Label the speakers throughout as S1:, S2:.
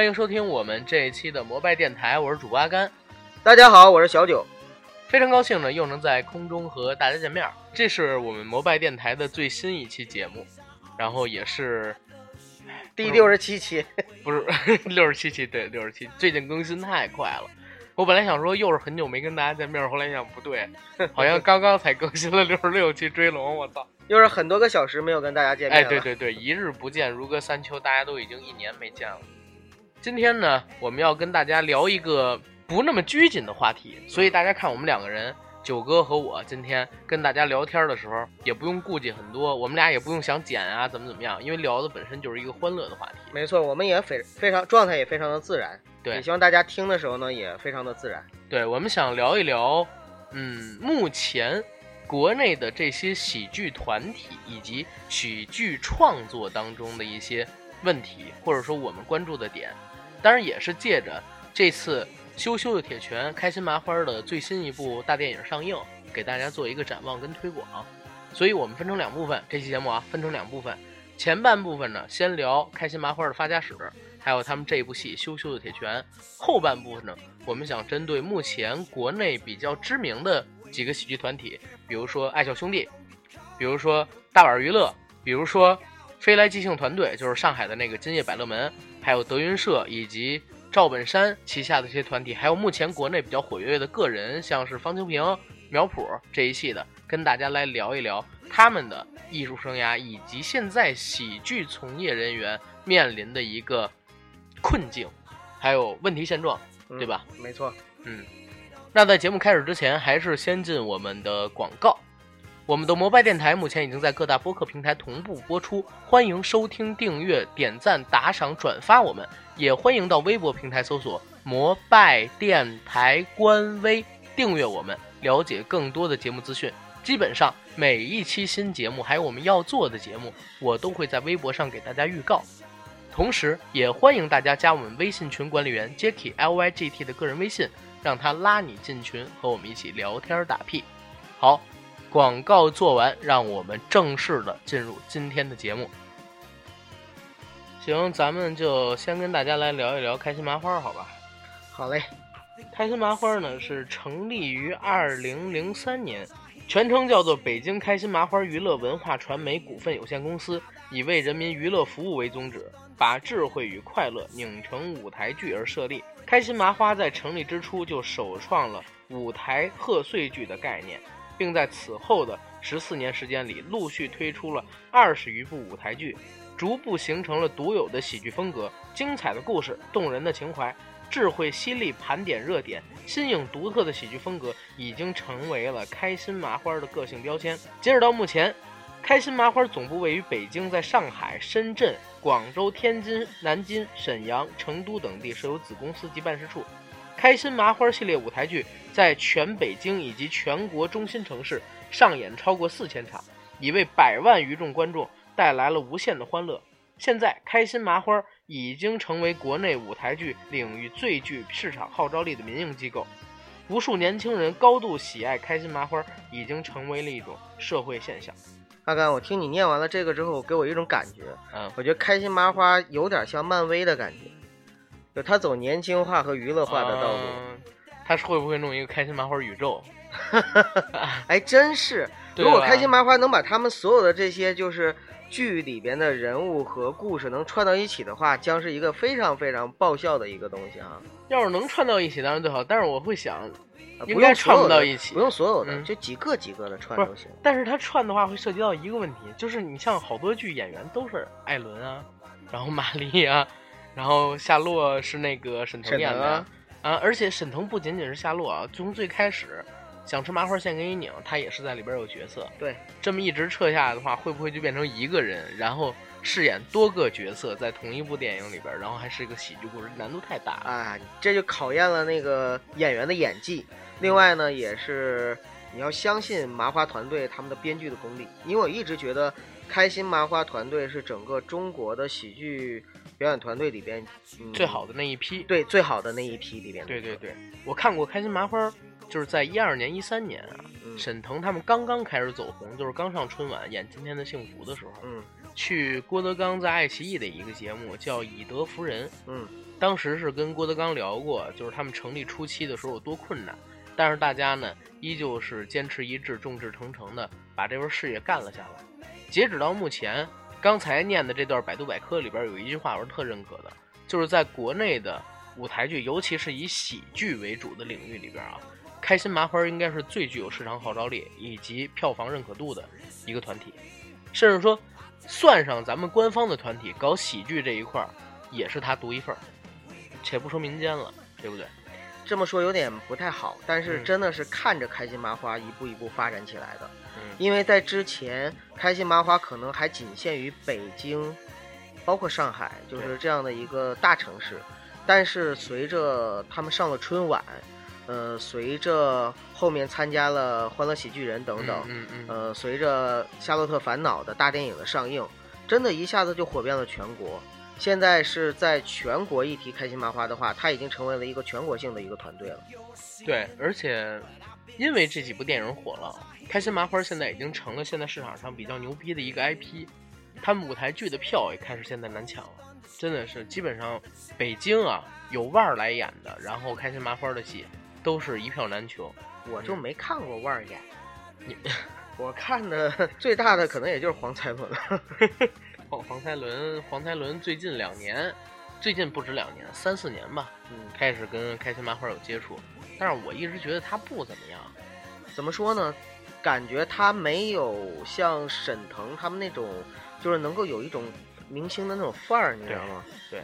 S1: 欢迎收听我们这一期的摩拜电台，我是主播阿甘。
S2: 大家好，我是小九。
S1: 非常高兴呢，又能在空中和大家见面。这是我们摩拜电台的最新一期节目，然后也是
S2: 第六十七期，
S1: 不是 六十七期，对，六十七。最近更新太快了，我本来想说又是很久没跟大家见面，后来想不对，好像刚刚才更新了六十六期追龙，我操，
S2: 又是很多个小时没有跟大家见面。
S1: 哎，对对对，一日不见如隔三秋，大家都已经一年没见了。今天呢，我们要跟大家聊一个。不那么拘谨的话题，所以大家看我们两个人，九哥和我今天跟大家聊天的时候，也不用顾忌很多，我们俩也不用想剪啊，怎么怎么样，因为聊的本身就是一个欢乐的话题。
S2: 没错，我们也非非常状态也非常的自然，
S1: 对，
S2: 也希望大家听的时候呢也非常的自然。
S1: 对，我们想聊一聊，嗯，目前国内的这些喜剧团体以及喜剧创作当中的一些问题，或者说我们关注的点，当然也是借着这次。羞羞的铁拳，开心麻花的最新一部大电影上映，给大家做一个展望跟推广。所以我们分成两部分，这期节目啊分成两部分。前半部分呢，先聊开心麻花的发家史，还有他们这部戏羞羞的铁拳。后半部分呢，我们想针对目前国内比较知名的几个喜剧团体，比如说爱笑兄弟，比如说大碗娱乐，比如说飞来即兴团队，就是上海的那个今夜百乐门，还有德云社以及。赵本山旗下的这些团体，还有目前国内比较活跃的个人，像是方清平、苗圃这一系的，跟大家来聊一聊他们的艺术生涯，以及现在喜剧从业人员面临的一个困境，还有问题现状，对吧？
S2: 没错，
S1: 嗯。那在节目开始之前，还是先进我们的广告。我们的摩拜电台目前已经在各大播客平台同步播出，欢迎收听、订阅、点赞、打赏、转发我们。也欢迎到微博平台搜索“摩拜电台”官微订阅我们，了解更多的节目资讯。基本上每一期新节目，还有我们要做的节目，我都会在微博上给大家预告。同时，也欢迎大家加我们微信群管理员 Jacky L Y G T 的个人微信，让他拉你进群，和我们一起聊天打屁。好，广告做完，让我们正式的进入今天的节目。行，咱们就先跟大家来聊一聊开心麻花，好吧？
S2: 好嘞。
S1: 开心麻花呢是成立于二零零三年，全称叫做北京开心麻花娱乐文化传媒股份有限公司，以为人民娱乐服务为宗旨，把智慧与快乐拧成舞台剧而设立。开心麻花在成立之初就首创了舞台贺岁剧的概念，并在此后的十四年时间里陆续推出了二十余部舞台剧。逐步形成了独有的喜剧风格，精彩的故事，动人的情怀，智慧犀利盘点热点，新颖独特的喜剧风格已经成为了开心麻花的个性标签。截止到目前，开心麻花总部位于北京，在上海、深圳、广州、天津、南京、沈阳、成都等地设有子公司及办事处。开心麻花系列舞台剧在全北京以及全国中心城市上演超过四千场，已为百万余众观众。带来了无限的欢乐。现在，开心麻花已经成为国内舞台剧领域最具市场号召力的民营机构。无数年轻人高度喜爱开心麻花，已经成为了一种社会现象。
S2: 阿甘，我听你念完了这个之后，给我一种感觉，
S1: 嗯，
S2: 我觉得开心麻花有点像漫威的感觉，就他走年轻化和娱乐化的道路。
S1: 他是会不会弄一个开心麻花宇宙？
S2: 哎，真是，如果开心麻花能把他们所有的这些就是。剧里边的人物和故事能串到一起的话，将是一个非常非常爆笑的一个东西啊！
S1: 要是能串到一起，当然最好。但是我会想，
S2: 应该
S1: 串不到一起，
S2: 不用所有的，就几个几个的串都行。
S1: 但是他串的话，会涉及到一个问题，就是你像好多剧演员都是艾伦啊，然后玛丽啊，然后夏洛是那个沈腾演的啊，而且沈腾不仅仅是夏洛啊，从最开始。想吃麻花线给你拧，他也是在里边有角色。
S2: 对，
S1: 这么一直撤下来的话，会不会就变成一个人，然后饰演多个角色在同一部电影里边，然后还是一个喜剧故事，难度太大
S2: 啊！这就考验了那个演员的演技。另外呢，也是你要相信麻花团队他们的编剧的功力，因为我一直觉得开心麻花团队是整个中国的喜剧表演团队里边
S1: 最好的那一批。
S2: 对，最好的那一批里边。
S1: 对对对，我看过开心麻花。就是在一二年、一三年啊，沈腾他们刚刚开始走红，就是刚上春晚演《今天的幸福》的时候，
S2: 嗯，
S1: 去郭德纲在爱奇艺的一个节目，叫《以德服人》。
S2: 嗯，
S1: 当时是跟郭德纲聊过，就是他们成立初期的时候有多困难，但是大家呢依旧是坚持一致、众志成城的把这份事业干了下来。截止到目前，刚才念的这段百度百科里边有一句话我是特认可的，就是在国内的舞台剧，尤其是以喜剧为主的领域里边啊，开心麻花应该是最具有市场号召力以及票房认可度的一个团体，甚至说，算上咱们官方的团体搞喜剧这一块儿，也是他独一份儿。且不说民间了，对不对？
S2: 这么说有点不太好，但是
S1: 嗯
S2: 真的是看着开心麻花一步一步发展起来的。
S1: 嗯
S2: 因为在之前，开心麻花可能还仅限于北京，包括上海，就是这样的一个大城市。但是随着他们上了春晚，呃，随着后面参加了《欢乐喜剧人》等等，
S1: 嗯嗯嗯
S2: 呃，随着《夏洛特烦恼》的大电影的上映，真的一下子就火遍了全国。现在是在全国一提开心麻花的话，它已经成为了一个全国性的一个团队了。
S1: 对，而且因为这几部电影火了，开心麻花现在已经成了现在市场上比较牛逼的一个 IP，他们舞台剧的票也开始现在难抢了，真的是基本上北京啊有腕儿来演的，然后开心麻花的戏都是一票难求。
S2: 我就没看过腕儿演，
S1: 你
S2: 我看的最大的可能也就是黄才伦 了。
S1: 黄黄才伦，黄才伦最近两年，最近不止两年，三四年吧，
S2: 嗯，
S1: 开始跟开心麻花有接触，但是我一直觉得他不怎么样。
S2: 怎么说呢？感觉他没有像沈腾他们那种，就是能够有一种明星的那种范儿，你知道吗？
S1: 对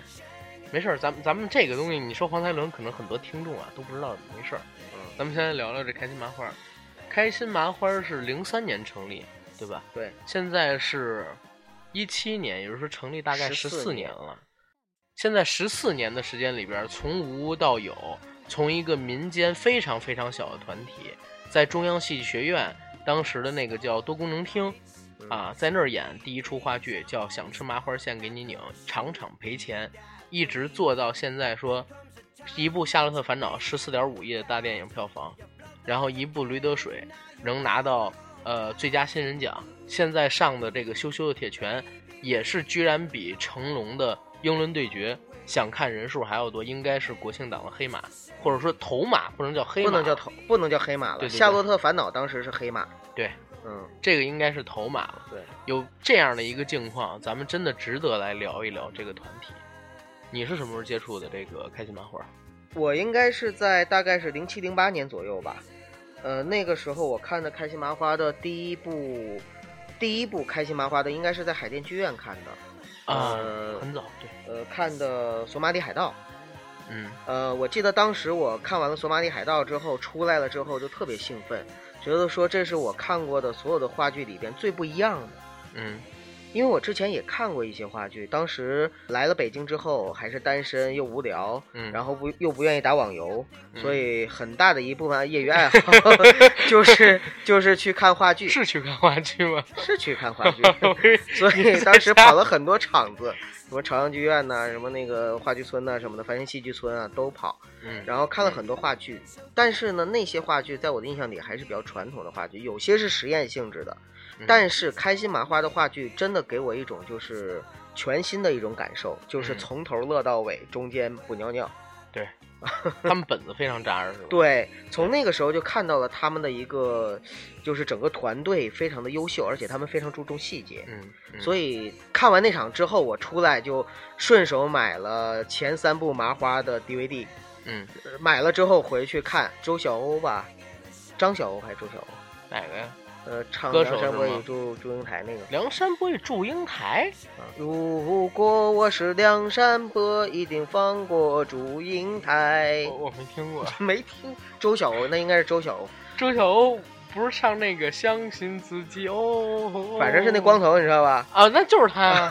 S1: 没事儿，咱们咱们这个东西，你说黄才伦，可能很多听众啊都不知道，没事儿。
S2: 嗯，
S1: 咱们先来聊聊这开心麻花。开心麻花是零三年成立，对吧？
S2: 对，
S1: 现在是一七年，也就是说成立大概十
S2: 14
S1: 四年了。现在十四年的时间里边，从无到有，从一个民间非常非常小的团体，在中央戏剧学院当时的那个叫多功能厅
S2: 嗯。
S1: 啊，在那儿演第一出话剧叫《想吃麻花馅给你拧》，场场赔钱，一直做到现在说，一部《夏洛特烦恼》十四点五亿的大电影票房，然后一部《驴得水》能拿到呃最佳新人奖，现在上的这个《羞羞的铁拳》也是居然比成龙的《英伦对决》想看人数还要多，应该是国庆档的黑马，或者说头马，不能叫黑马，
S2: 不能叫头，不能叫黑马了。
S1: 对对对
S2: 夏洛特烦恼当时是黑马。
S1: 对，
S2: 嗯，
S1: 这个应该是头马了。
S2: 对，
S1: 有这样的一个境况，咱们真的值得来聊一聊这个团体。你是什么时候接触的这个开心麻花？
S2: 我应该是在大概是零七零八年左右吧。呃，那个时候我看的开心麻花的第一部，第一部开心麻花的应该是在海淀剧院看的。
S1: 啊，
S2: 呃
S1: 很早，对，
S2: 呃，看的《索马里海盗》。
S1: 嗯
S2: 呃，我记得当时我看完了《索马里海盗》之后，出来了之后就特别兴奋，觉得说这是我看过的所有的话剧里边最不一样的。
S1: 嗯
S2: 因为我之前也看过一些话剧，当时来了北京之后还是单身又无聊，
S1: 嗯，
S2: 然后不又不愿意打网游，
S1: 嗯
S2: 所以很大的一部分业余爱好 就是就是去看话剧，
S1: 是去看话剧吗？
S2: 是去看话剧，所以当时跑了很多场子，什么朝阳剧院呐、什么那个话剧村呐、什么的，繁星戏剧村啊都跑，
S1: 嗯，
S2: 然后看了很多话剧，但是呢，那些话剧在我的印象里还是比较传统的话剧，有些是实验性质的，
S1: 嗯
S2: 但是开心麻花的话剧真的给我一种就是全新的一种感受，就是
S1: 嗯
S2: 从头乐到尾，中间不尿尿。
S1: 对 他们本子非常扎实，是吧？
S2: 对，从那个时候就看到了他们的一个，就是整个团队非常的优秀，而且他们非常注重细节。
S1: 嗯，嗯，
S2: 所以看完那场之后，我出来就顺手买了前三部麻花的 DVD，
S1: 嗯，
S2: 呃买了之后回去看周晓鸥吧，张晓鸥还是周晓鸥？
S1: 哪个呀？
S2: 呃，唱
S1: 歌《
S2: 梁山伯与祝祝英台》那个。
S1: 梁山伯与祝英台，
S2: 啊如果我是梁山伯，一定放过祝英台
S1: 我。我没听过。
S2: 没听周晓鸥，那应该是周晓鸥，
S1: 周晓鸥不是唱那个相信自己哦，
S2: 反正是那光头，你知道吧？
S1: 啊，那就是他 呀。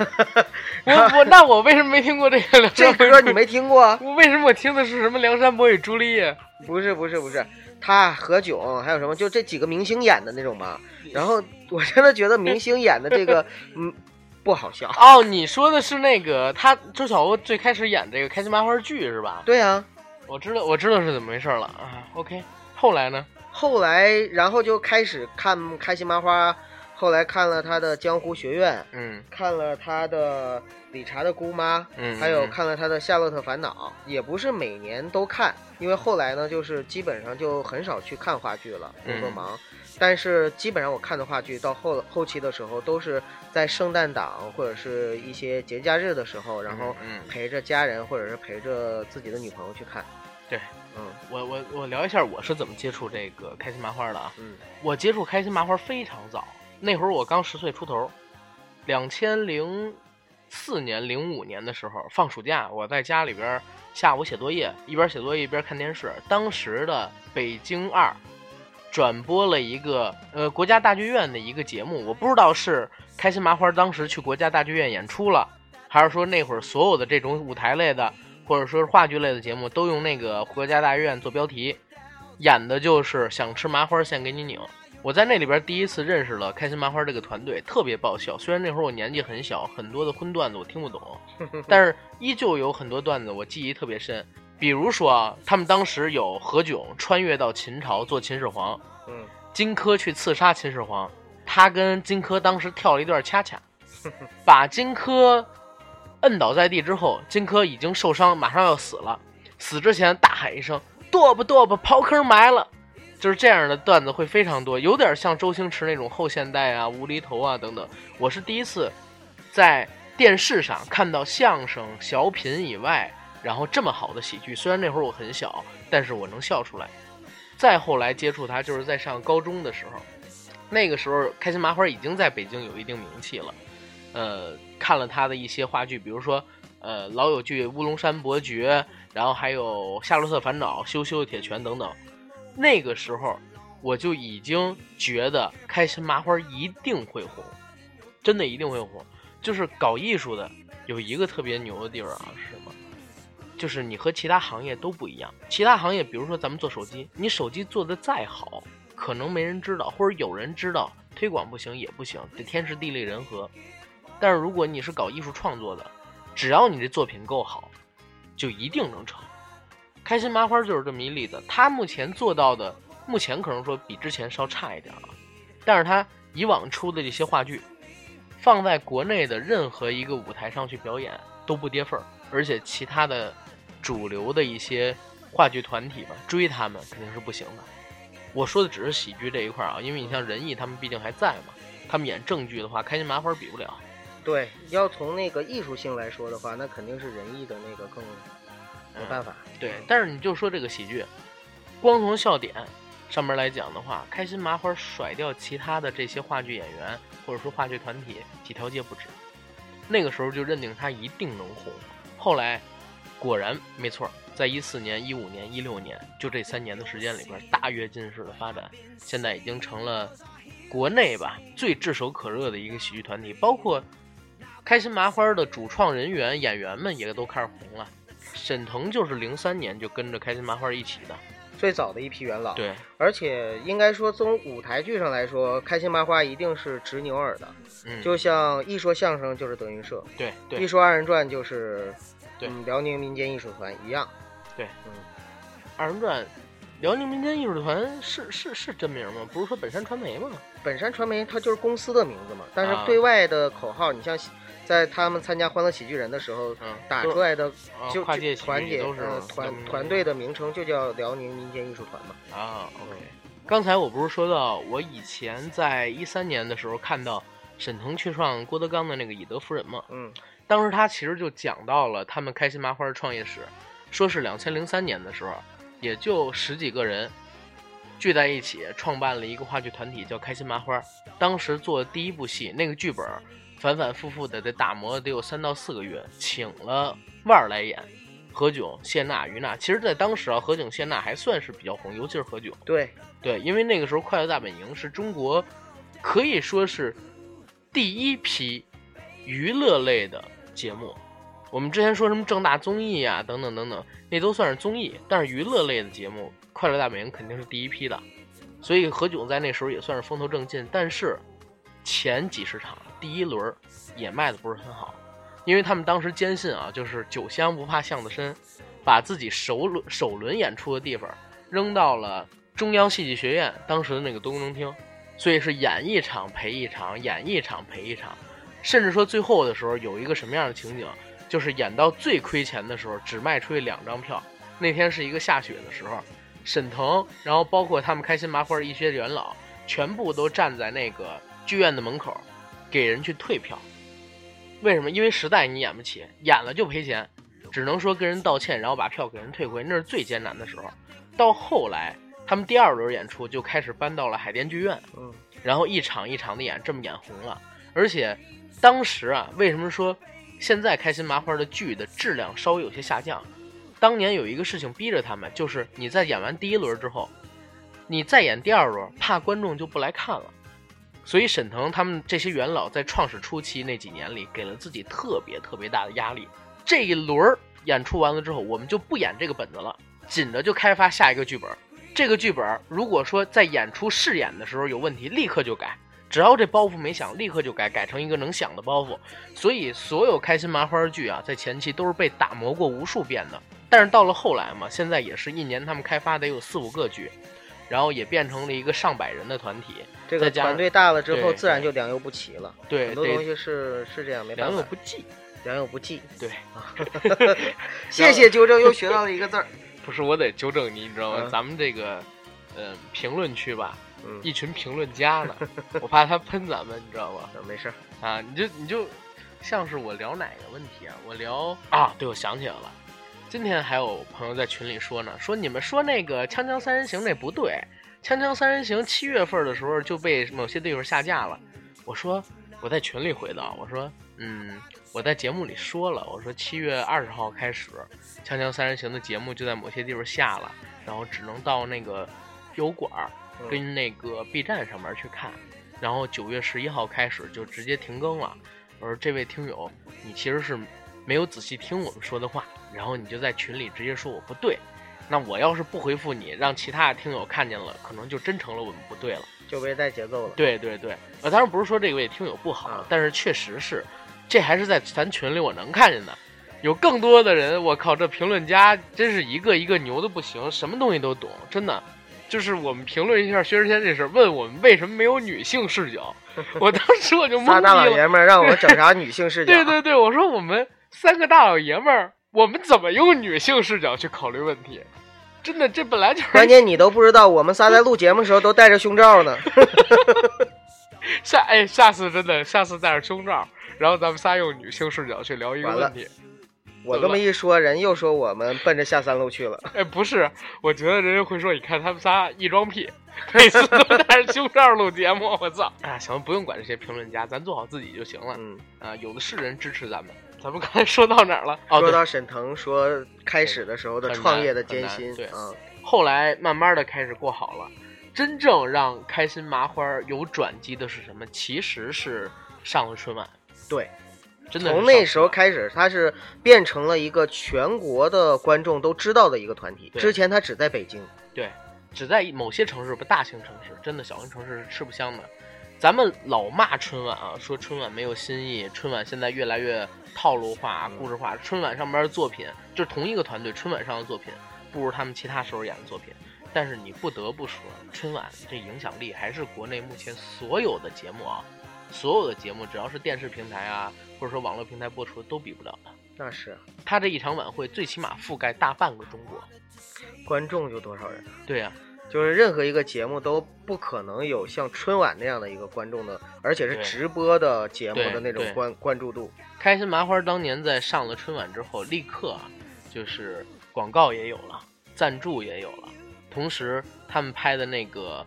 S1: 我我那我为什么没听过这个梁
S2: 这
S1: 山伯与
S2: 歌你没听过？
S1: 我为什么我听的是什么梁山伯与朱丽叶？
S2: 不是不是不是，他何炅还有什么，就这几个明星演的那种嘛。然后我真的觉得明星演的这个，嗯，不好笑。
S1: 哦，你说的是那个他周晓鸥最开始演这个开心麻花剧是吧？
S2: 对啊，
S1: 我知道，我知道是怎么回事了啊。OK，后来呢？
S2: 后来然后就开始看开心麻花后来看了他的《江湖学院》，
S1: 嗯。
S2: 看了他的《理查的姑妈》，
S1: 嗯，
S2: 还有
S1: 嗯
S2: 看了他的《夏洛特烦恼》，也不是每年都看，因为后来呢，就是基本上就很少去看话剧了，工作
S1: 嗯
S2: 忙。但是基本上我看的话剧到后后期的时候，都是在圣诞档或者是一些节假日的时候，然后陪着家人或者是陪着自己的女朋友去看。
S1: 对，
S2: 嗯。
S1: 我我我聊一下我是怎么接触这个开心麻花的啊。
S2: 嗯。
S1: 我接触开心麻花非常早，那会儿我刚十岁出头，两千零四年、零五年的时候放暑假，我在家里边下午写作业，一边写作业一边看电视。当时的北京二转播了一个呃国家大剧院的一个节目，我不知道是开心麻花当时去国家大剧院演出了，还是说那会儿所有的这种舞台类的或者说是话剧类的节目都用那个国家大剧院做标题，演的就是想吃麻花现给你拧。我在那里边第一次认识了开心麻花这个团队，特别爆笑。虽然那会儿我年纪很小，很多的荤段子我听不懂，但是依旧有很多段子我记忆特别深。比如说啊，他们当时有何炅穿越到秦朝做秦始皇，
S2: 嗯
S1: 荆轲去刺杀秦始皇，他跟荆轲当时跳了一段恰恰，把荆轲摁倒在地之后，荆轲已经受伤，马上要死了，死之前大喊一声“剁吧剁吧，刨坑埋了”，就是这样的段子会非常多，有点像周星驰那种后现代啊、无厘头啊等等。我是第一次在电视上看到相声、小品以外，然后这么好的喜剧。虽然那会儿我很小，但是我能笑出来。再后来接触他，就是在上高中的时候，那个时候开心麻花已经在北京有一定名气了。呃，看了他的一些话剧，比如说呃《老友记》《乌龙山伯爵》，然后还有《夏洛特烦恼》《羞羞的铁拳》等等。那个时候我就已经觉得开心麻花一定会红，真的一定会红。就是搞艺术的有一个特别牛的地方啊，是什么？就是你和其他行业都不一样。其他行业，比如说咱们做手机，你手机做的再好，可能没人知道，或者有人知道，推广不行也不行，得天时地利人和。但是如果你是搞艺术创作的，只要你这作品够好，就一定能成。开心麻花就是这么一例子，他目前做到的，目前可能说比之前稍差一点了，但是他以往出的这些话剧，放在国内的任何一个舞台上去表演都不跌份儿，而且其他的主流的一些话剧团体吧，追他们肯定是不行的。我说的只是喜剧这一块儿啊，因为你像仁义他们毕竟还在嘛，他们演正剧的话，开心麻花比不了。
S2: 对，要从那个艺术性来说的话，那肯定是仁义的那个更没办法。
S1: 对，但是你就说这个喜剧，光从笑点上面来讲的话，开心麻花甩掉其他的这些话剧演员或者说话剧团体几条街不止。那个时候就认定他一定能红。后来果然没错，在一四年、一五年、一六年，就这三年的时间里边，大跃进式的发展，现在已经成了国内吧最炙手可热的一个喜剧团体，包括开心麻花的主创人员、演员们也都开始红了。沈腾就是零三年就跟着开心麻花一起的，
S2: 最早的一批元老。，
S1: 对，
S2: 而且应该说从舞台剧上来说，开心麻花一定是直牛耳的。
S1: 嗯，
S2: 就像一说相声就是德云社，
S1: 对
S2: 一说二人转就是
S1: 对
S2: 嗯辽宁民间艺术团一样。
S1: 对，
S2: 嗯，
S1: 二人转，辽宁民间艺术团是是是真名吗？不是说本山传媒吗？
S2: 本山传媒它就是公司的名字嘛，但
S1: 啊
S2: 是对外的口号，你像在他们参加《欢乐喜剧人》的时候
S1: 嗯，
S2: 打出来的
S1: 啊
S2: 就
S1: 跨界喜
S2: 就团结团团队的名称就叫辽宁民间艺术团嘛。
S1: 啊，OK。刚才我不是说到我以前在一三年的时候看到沈腾去创郭德纲的那个《以德服人》嘛，
S2: 嗯
S1: 当时他其实就讲到了他们开心麻花的创业史，说是两千零三年的时候，也就十几个人聚在一起创办了一个话剧团体，叫开心麻花。当时做的第一部戏，那个剧本反反复复的得打磨得有三到四个月，请了腕儿来演，何炅、谢娜、于娜。其实，在当时啊，何炅、谢娜还算是比较红，尤其是何炅。
S2: 对，
S1: 对，因为那个时候《快乐大本营》是中国可以说是第一批娱乐类的节目。我们之前说什么正大综艺啊、等等等等，那都算是综艺，但是娱乐类的节目，《快乐大本营》肯定是第一批的。所以何炅在那时候也算是风头正劲，但是前几十场第一轮也卖的不是很好，因为他们当时坚信啊，就是酒香不怕巷子深，把自己首轮首轮演出的地方扔到了中央戏剧学院当时的那个多功能厅，所以是演一场赔一场，演一场赔一场，甚至说最后的时候有一个什么样的情景，就是演到最亏钱的时候，只卖出去两张票。那天是一个下雪的时候，沈腾，然后包括他们开心麻花一些元老，全部都站在那个剧院的门口，给人去退票。为什么？因为实在你演不起，演了就赔钱，只能说跟人道歉，然后把票给人退回，那是最艰难的时候。到后来，他们第二轮演出就开始搬到了海淀剧院，
S2: 嗯，
S1: 然后一场一场的演，这么演红了。而且当时啊，为什么说现在开心麻花的剧的质量稍微有些下降？当年有一个事情逼着他们，就是你在演完第一轮之后，你再演第二轮，怕观众就不来看了。所以沈腾他们这些元老在创始初期那几年里，给了自己特别特别大的压力。这一轮演出完了之后，我们就不演这个本子了，紧着就开发下一个剧本。这个剧本如果说在演出试演的时候有问题，立刻就改。只要这包袱没响，立刻就改，改成一个能响的包袱。所以所有开心麻花剧啊，在前期都是被打磨过无数遍的。但是到了后来嘛，现在也是一年他们开发得有四五个剧，然后也变成了一个上百人的团体。
S2: 这个团队大了之后，自然就良莠不齐了。
S1: 对，
S2: 很多东西是是这样，没办法，
S1: 良莠不济。
S2: 良莠不济。
S1: 对，
S2: 谢谢纠正，又学到了一个字儿。
S1: 不是我得纠正你，你知道吗？
S2: 嗯
S1: 咱们这个，呃，评论区吧，
S2: 嗯，
S1: 一群评论家呢，我怕他喷咱们，你知道吗？
S2: 嗯没事儿。
S1: 啊，你就你就像是我聊哪个问题啊？我聊啊，对，我想起来了，今天还有朋友在群里说呢，说你们说那个《锵锵三人行》那不对，《锵锵三人行》七月份的时候就被某些地方下架了。我说我在群里回的，我说嗯，我在节目里说了，我说七月二十号开始，《锵锵三人行》的节目就在某些地方下了，然后只能到那个油管跟那个 B 站上面去看。然后九月十一号开始就直接停更了。我说这位听友，你其实是没有仔细听我们说的话，然后你就在群里直接说我不对。那我要是不回复你，让其他的听友看见了，可能就真成了我们不对了。
S2: 就被带节奏了。
S1: 对对对，呃，当然不是说这位听友不好，
S2: 啊
S1: 但是确实是，这还是在咱群里我能看见的。有更多的人，我靠，这评论家真是一个一个牛的不行，什么东西都懂，真的。就是我们评论一下薛之谦这事儿，问我们为什么没有女性视角，我当时我就懵
S2: 了大老。爷们儿让我们整啥女性视角？
S1: 对对对，我说我们三个大老爷们儿，我们怎么用女性视角去考虑问题？真的，这本来就是
S2: 关键你都不知道，我们仨在录节目的时候都戴着胸罩呢。
S1: 下哎，下次真的，下次戴着胸罩，然后咱们仨用女性视角去聊一个问题。
S2: 我这么一说，人又说我们奔着下三路去了。
S1: 哎，不是，我觉得人家会说，你看他们仨异装癖，每次都戴着胸罩录节目，我操！啊，行，不用管这些评论家，咱做好自己就行了。
S2: 嗯，
S1: 啊，有的是人支持咱们。咱们刚才说到哪儿了？哦，
S2: 说到沈腾说开始的时候的创业的艰辛
S1: 对，
S2: 嗯，
S1: 后来慢慢的开始过好了。真正让开心麻花有转机的是什么？其实是上了春晚，
S2: 对，
S1: 真的
S2: 从那时候开始，他是变成了一个全国的观众都知道的一个团体。之前他只在北京，
S1: 对，只在某些城市不大型城市，真的小型城市是吃不香的。咱们老骂春晚啊，说春晚没有新意，春晚现在越来越套路化、
S2: 嗯
S1: 故事化。春晚上边的作品就是同一个团队，春晚上的作品不如他们其他时候演的作品。但是你不得不说，春晚这影响力还是国内目前所有的节目啊，所有的节目只要是电视平台啊，或者说网络平台播出都比不了的。
S2: 那是
S1: 他这一场晚会最起码覆盖大半个中国。
S2: 观众有多少人，
S1: 对呀、
S2: 就是任何一个节目都不可能有像春晚那样的一个观众的，而且是直播的节目的那种关关注度。
S1: 开心麻花当年在上了春晚之后，立刻啊，就是广告也有了，赞助也有了，同时他们拍的那个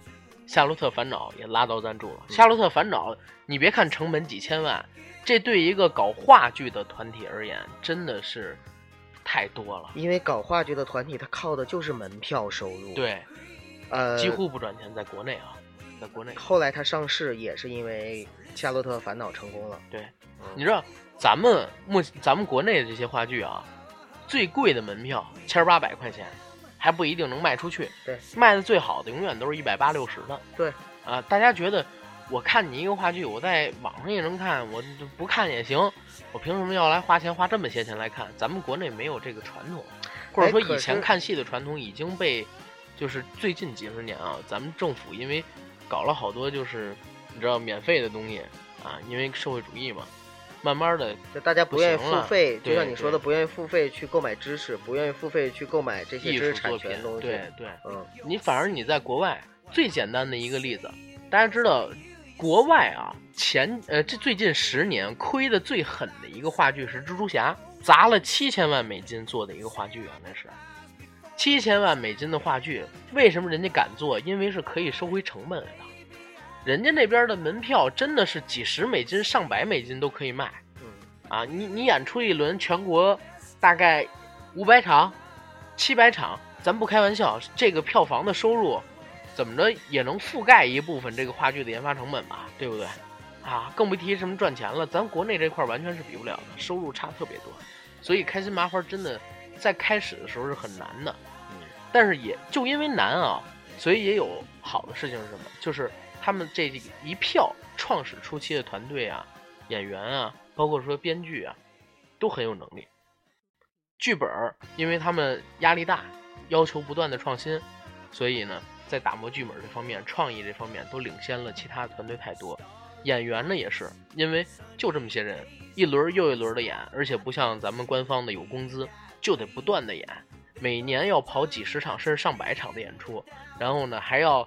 S1: 《夏洛特烦恼》也拉到赞助了。
S2: 嗯
S1: 夏洛特烦恼》，你别看成本几千万，这对一个搞话剧的团体而言，真的是太多了。
S2: 因为搞话剧的团体，它靠的就是门票收入。，
S1: 对，
S2: 呃，
S1: 几乎不赚钱，在国内啊，在国内。
S2: 后来它上市也是因为《夏洛特烦恼》成功了。
S1: 对，
S2: 嗯
S1: 你知道咱们目咱们国内的这些话剧啊，最贵的门票千八百块钱，还不一定能卖出去。
S2: 对，
S1: 卖的最好的永远都是一百八六十的。
S2: 对，
S1: 啊，大家觉得我看你一个话剧，我在网上也能看，我就不看也行，我凭什么要来花钱花这么些钱来看？咱们国内没有这个传统，或者说以前看戏的传统已经被，就是最近几十年啊，咱们政府因为搞了好多就是你知道免费的东西啊，因为社会主义嘛，慢慢的
S2: 就大家不愿意付费，就像你说的，不愿意付费去购买知识，不愿意付费去购买这些知识产权的东西。
S1: 对对，
S2: 嗯，
S1: 你反而你在国外最简单的一个例子，大家知道，国外啊前呃这最近十年亏的最狠的一个话剧是蜘蛛侠，砸了七千万美金做的一个话剧啊，那是七千万美金的话剧，为什么人家敢做？因为是可以收回成本来的，人家那边的门票真的是几十美金、上百美金都可以卖。
S2: 嗯
S1: 啊，你你演出一轮，全国大概五百场、七百场，咱不开玩笑，这个票房的收入怎么着也能覆盖一部分这个话剧的研发成本吧，对不对？啊，更不提什么赚钱了，咱国内这块完全是比不了的，收入差特别多，所以开心麻花真的在开始的时候是很难的，
S2: 嗯，
S1: 但是也就因为难啊，所以也有好的事情是什么？就是他们这一票创始初期的团队啊、演员啊，包括说编剧啊，都很有能力。剧本儿，因为他们压力大，要求不断的创新，所以呢，在打磨剧本这方面、创意这方面都领先了其他团队太多。演员呢也是，因为就这么些人，一轮又一轮的演，而且不像咱们官方的有工资，就得不断的演，每年要跑几十场甚至上百场的演出，然后呢还要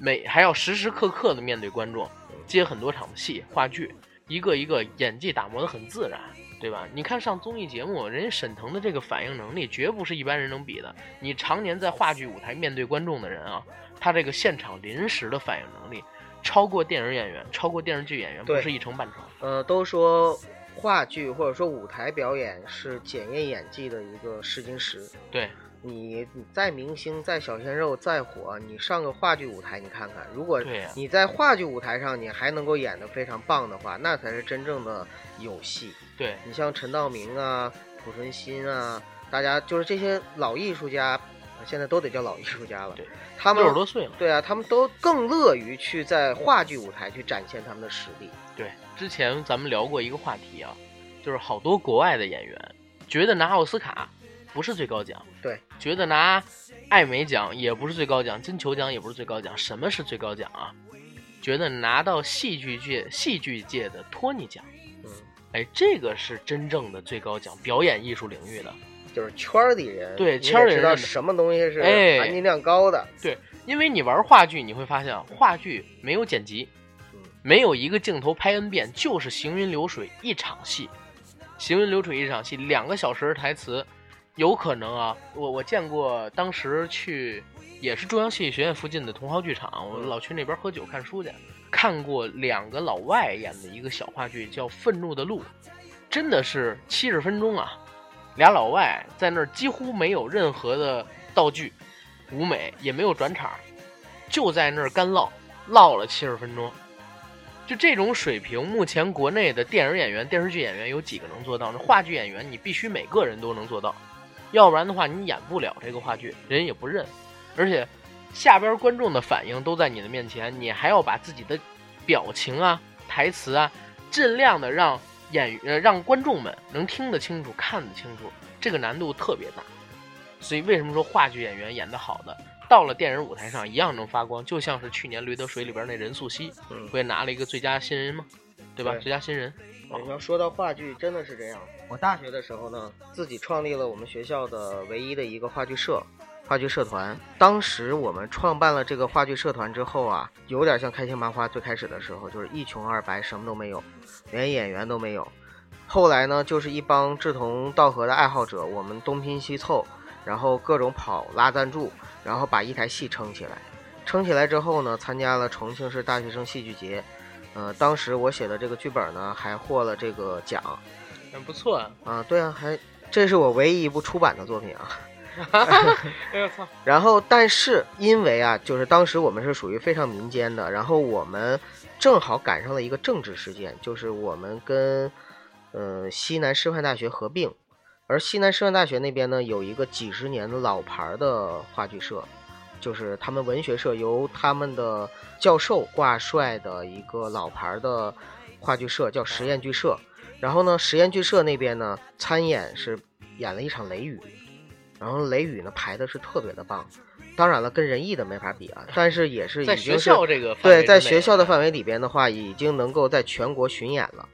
S1: 每还要时时刻刻的面对观众，接很多场的戏、话剧，一个一个演技打磨的很自然，对吧？你看上综艺节目，人家沈腾的这个反应能力绝不是一般人能比的。你常年在话剧舞台面对观众的人啊，他这个现场临时的反应能力，超过电影演员，超过电视剧演员，不是一成半成。
S2: 呃，都说话剧或者说舞台表演是检验演技的一个试金石。
S1: 对，
S2: 你你再明星、再小鲜肉、再火，你上个话剧舞台，你看看，如果你在话剧舞台上你还能够演得非常棒的话，那才是真正的有戏。
S1: 对，
S2: 你像陈道明啊、濮存昕啊，大家就是这些老艺术家，现在都得叫老艺术家了。
S1: 对，
S2: 他们
S1: 六十多岁了。
S2: 对啊，他们都更乐于去在话剧舞台去展现他们的实力。
S1: 对，之前咱们聊过一个话题啊，就是好多国外的演员觉得拿奥斯卡不是最高奖，
S2: 对，
S1: 觉得拿艾美奖也不是最高奖，金球奖也不是最高奖，什么是最高奖啊？觉得拿到戏剧界戏剧界的托尼奖，
S2: 嗯，
S1: 哎，这个是真正的最高奖，表演艺术领域的。
S2: 就是圈儿里人，
S1: 对圈儿里人
S2: 什么东西是
S1: 哎
S2: 含金量高的。
S1: 对因为你玩话剧，你会发现话剧没有剪辑，
S2: 嗯
S1: 没有一个镜头拍 n 遍，就是行云流水一场戏，行云流水一场戏，两个小时的台词，有可能啊，我我见过，当时去也是中央戏剧学院附近的同好剧场，我老去那边喝酒看书去，看过两个老外演的一个小话剧，叫《愤怒的鹿》，真的是七十分钟啊，俩老外在那儿几乎没有任何的道具。舞美也没有转场，就在那儿干唠，唠了七十分钟。就这种水平，目前国内的电影演员、电视剧演员有几个能做到？那话剧演员，你必须每个人都能做到，要不然的话，你演不了这个话剧，人也不认。而且，下边观众的反应都在你的面前，你还要把自己的表情啊、台词啊，尽量的让演呃让观众们能听得清楚、看得清楚，这个难度特别大。所以为什么说话剧演员演得好的，到了电影舞台上一样能发光？就像是去年《驴得水》里边那任素汐，
S2: 嗯，
S1: 不也拿了一个最佳新人吗？对吧？
S2: 对
S1: 最佳新人。
S2: 你要说到话剧，真的是这样。我大学的时候呢，自己创立了我们学校的唯一的一个话剧社，话剧社团。当时我们创办了这个话剧社团之后啊，有点像开心麻花最开始的时候，就是一穷二白，什么都没有，连演员都没有。后来呢，就是一帮志同道合的爱好者，我们东拼西凑，然后各种跑拉赞助，然后把一台戏撑起来。撑起来之后呢，参加了重庆市大学生戏剧节。呃，当时我写的这个剧本呢，还获了这个奖
S1: 很不错啊！
S2: 啊，对啊，还这是我唯一一部出版的作品啊。
S1: 哎呦操！
S2: 然后，但是因为啊，就是当时我们是属于非常民间的，然后我们正好赶上了一个政治事件，就是我们跟呃西南师范大学合并，而西南师范大学那边呢有一个几十年的老牌儿的话剧社，就是他们文学社由他们的教授挂帅的一个老牌儿的话剧社，叫实验剧社。然后呢，实验剧社那边呢参演是演了一场《雷雨》，然后《雷雨》呢排的是特别的棒。当然了，跟仁义的没法比啊，但是也是
S1: 在学
S2: 已经是
S1: 校这个范围
S2: 对，在学校的范围里边的话，已经能够在全国巡演了。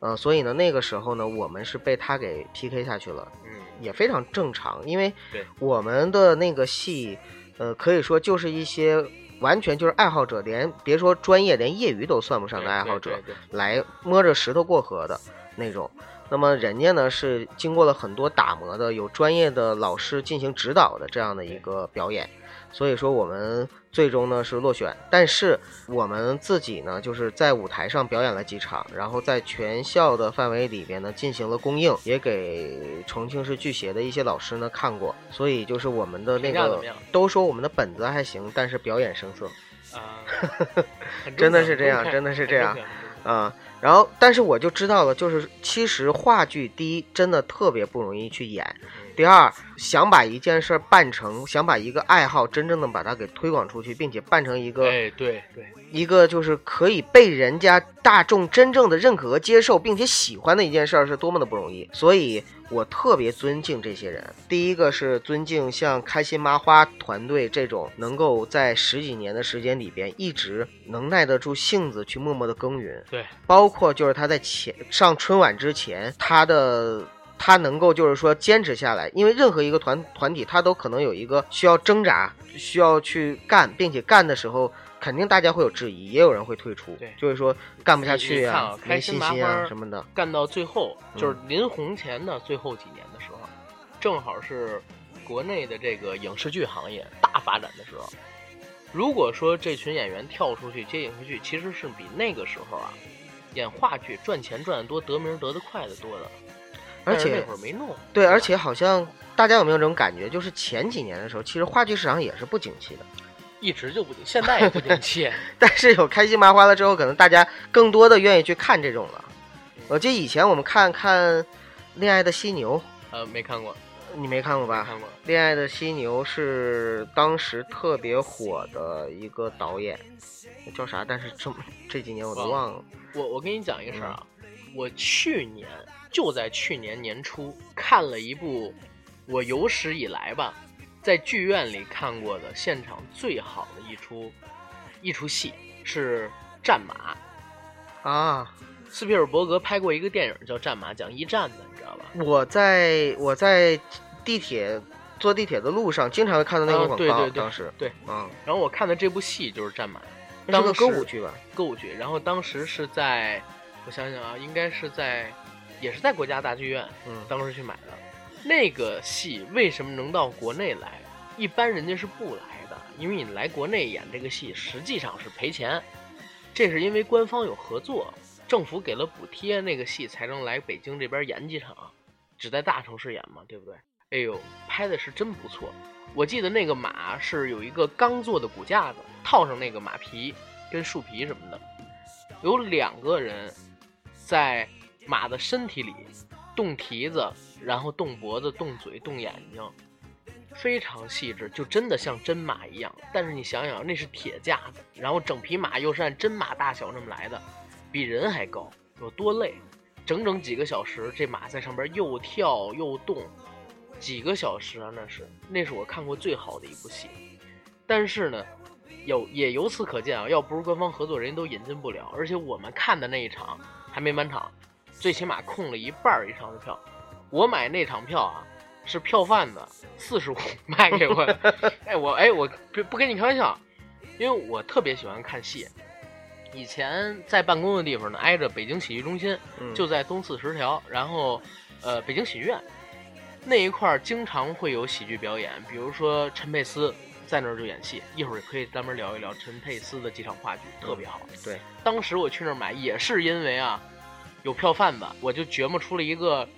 S2: 呃，所以呢，那个时候呢，我们是被他给 PK 下去了，
S1: 嗯，
S2: 也非常正常，因为我们的那个戏，呃，可以说就是一些完全就是爱好者，连别说专业，连业余都算不上的爱好者，来摸着石头过河的那种。那么人家呢是经过了很多打磨的，有专业的老师进行指导的这样的一个表演，所以说我们最终呢是落选。但是我们自己呢就是在舞台上表演了几场，然后在全校的范围里边呢进行了公映，也给重庆市剧协的一些老师呢看过，所以就是我们的那个都说我们的本子还行，但是表演生涩。
S1: 啊，很
S2: 真的是这样真的是这样啊、然后但是我就知道了，就是其实话剧第一真的特别不容易去演，第二想把一件事儿办成，想把一个爱好真正的把它给推广出去，并且办成一个、
S1: 哎，对对，
S2: 一个就是可以被人家大众真正的认可和接受，并且喜欢的一件事儿，是多么的不容易。所以我特别尊敬这些人。第一个是尊敬像开心麻花团队这种能够在十几年的时间里边一直能耐得住性子去默默的耕耘，
S1: 对，
S2: 包括就是他在前上春晚之前，他的他能够就是说坚持下来，因为任何一个团团体，他都可能有一个需要挣扎、需要去干，并且干的时候，肯定大家会有质疑，也有人会退出，就是说干不下去啊没信心啊什么的。
S1: 干到最后，就是
S2: 嗯
S1: 临红前的最后几年的时候，正好是国内的这个影视剧行业大发展的时候。如果说这群演员跳出去接影视剧，其实是比那个时候啊，演话剧赚钱赚得多、得名得得快的多的。
S2: 而且
S1: 那会儿没弄，
S2: 对，而且好像大家有没有这种感觉？就是前几年的时候，其实话剧市场也是不景气的。
S1: 一直就不景，现在也不景气。
S2: 但是有开心麻花了之后，可能大家更多的愿意去看这种了。我记得以前我们看看《恋爱的犀牛
S1: 呃，没看过，》，
S2: 你没看过吧？
S1: 看过。
S2: 《恋爱的犀牛》是当时特别火的一个导演，叫啥？但是这么这几年我都忘了。
S1: 我我跟你讲一个事儿啊，
S2: 嗯
S1: 我去年就在去年年初看了一部我有史以来吧，在剧院里看过的现场最好的一出一出戏是《战马》。
S2: 啊！
S1: 斯皮尔伯格拍过一个电影叫《战马》，讲一战的，你知道吧？
S2: 我在我在地铁坐地铁的路上，经常会看到那个
S1: 啊
S2: 广告。
S1: 对对对
S2: 当时，
S1: 对
S2: 嗯，
S1: 然后我看的这部戏就是《战马》，
S2: 当是个歌舞剧吧？
S1: 歌舞剧。然后当时是在，我想想啊，应该是在，也是在国家大剧院，
S2: 嗯，
S1: 当时去买的。那个戏为什么能到国内来？一般人家是不来的，因为你来国内演这个戏，实际上是赔钱。这是因为官方有合作，政府给了补贴，那个戏才能来北京这边演几场，只在大城市演嘛，对不对？哎呦，拍的是真不错。我记得那个马是有一个钢做的骨架子，套上那个马皮跟树皮什么的，有两个人在马的身体里动蹄子，然后动脖子、动嘴、动眼睛，非常细致，就真的像真马一样。但是你想想，那是铁架子，然后整匹马又是按真马大小那么来的，比人还高，有多累？整整几个小时，这马在上边又跳又动，几个小时啊，那是那是我看过最好的一部戏。但是呢，有也由此可见啊，要不是官方合作，人家都引进不了。而且我们看的那一场还没满场，最起码空了一半儿以上的票。我买那场票啊，是票贩子四十五 卖给我的。哎，我哎我不不跟你开玩笑，因为我特别喜欢看戏。以前在办公的地方呢，挨着北京喜剧中心，
S2: 嗯
S1: 就在东四十条，然后呃北京喜剧院那一块儿经常会有喜剧表演，比如说陈佩斯在那儿就演戏，一会儿也可以专门聊一聊陈佩斯的几场话剧，特别好。
S2: 对，
S1: 当时我去那儿买也是因为啊有票贩子，我就琢磨出了一个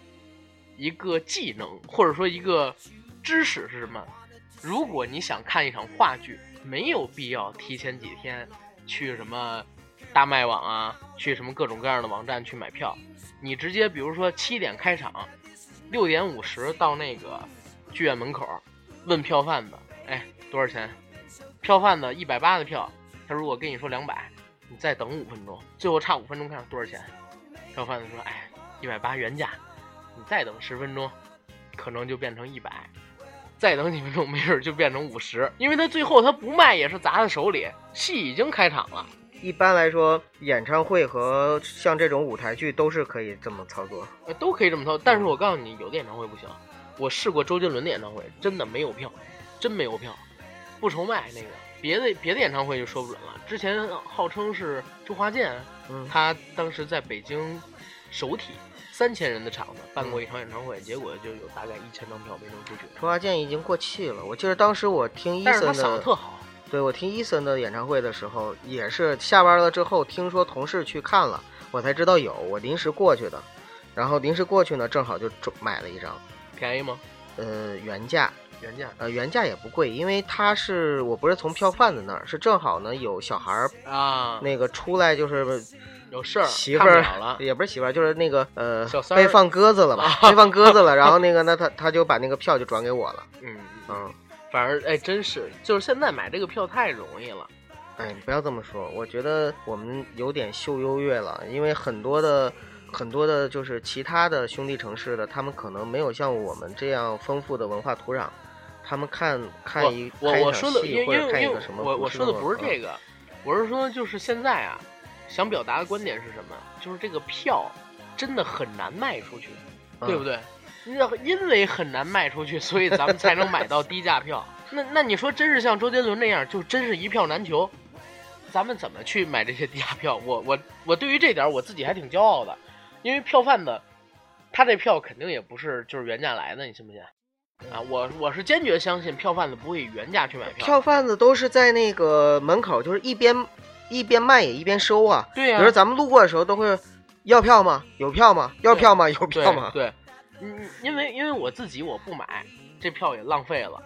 S1: 一个技能或者说一个知识是什么？如果你想看一场话剧，没有必要提前几天去什么大麦网啊，去什么各种各样的网站去买票，你直接比如说七点开场，六点五十到那个剧院门口，问票贩子，哎，多少钱？票贩子一百八的票，他如果跟你说两百，你再等五分钟，最后差五分钟看多少钱？票贩子说，哎，一百八原价，你再等十分钟，可能就变成一百。再等几分钟，没准就变成五十，因为他最后他不卖也是砸在手里，戏已经开场了。
S2: 一般来说，演唱会和像这种舞台剧都是可以这么操作。
S1: 呃都可以这么操，但是我告诉你，有的演唱会不行。我试过周杰伦的演唱会，真的没有票，真没有票，不愁卖那个。别的别的演唱会就说不准了。之前号称是周华健，
S2: 嗯，
S1: 他当时在北京首体三千人的场子办过一场演唱会，结果就有大概一千张票没能出去。
S2: 周华健已经过气了。我记得当时我听伊
S1: 但是他
S2: 森的，
S1: 嗓子特好，
S2: 对我听伊森的演唱会的时候，也是下班了之后，听说同事去看了，我才知道有，我临时过去的。然后临时过去呢，正好就中买了一张，
S1: 便宜吗？
S2: 呃，原价，
S1: 原价
S2: 呃，原价也不贵，因为它是我不是从票贩子那儿，是正好呢有小孩儿
S1: 啊，
S2: 那个出来就是
S1: 有事儿，
S2: 媳妇儿。也不是媳妇儿，就是那个呃被放鸽子了吧，被放鸽子了，然后那个那他他就把那个票就转给我了，
S1: 嗯，
S2: 嗯，
S1: 反正哎，真是，就是现在买这个票太容易了。
S2: 哎，你不要这么说，我觉得我们有点秀优越了，因为很多的很多的就是其他的兄弟城市的，他们可能没有像我们这样丰富的文化土壤，他们看看一
S1: 我我我说的，因为因为因为
S2: 看一个什么，
S1: 我我说的不是，这个，我是说就是现在啊，想表达的观点是什么？就是这个票真的很难卖出去，
S2: 嗯
S1: 对不对？那因为很难卖出去，所以咱们才能买到低价票。那那你说真是像周杰伦那样，就真是一票难求，咱们怎么去买这些低价票？我我我对于这点我自己还挺骄傲的，因为票贩子他这票肯定也不是就是原价来的，你信不信？啊，我我是坚决相信票贩子不会以原价去买票。
S2: 票贩子都是在那个门口，就是一边一边卖也一边收啊。
S1: 对呀、
S2: 比如咱们路过的时候都会要票吗？有票吗？要票吗？有票吗？
S1: 对，嗯，因为因为我自己我不买，这票也浪费了。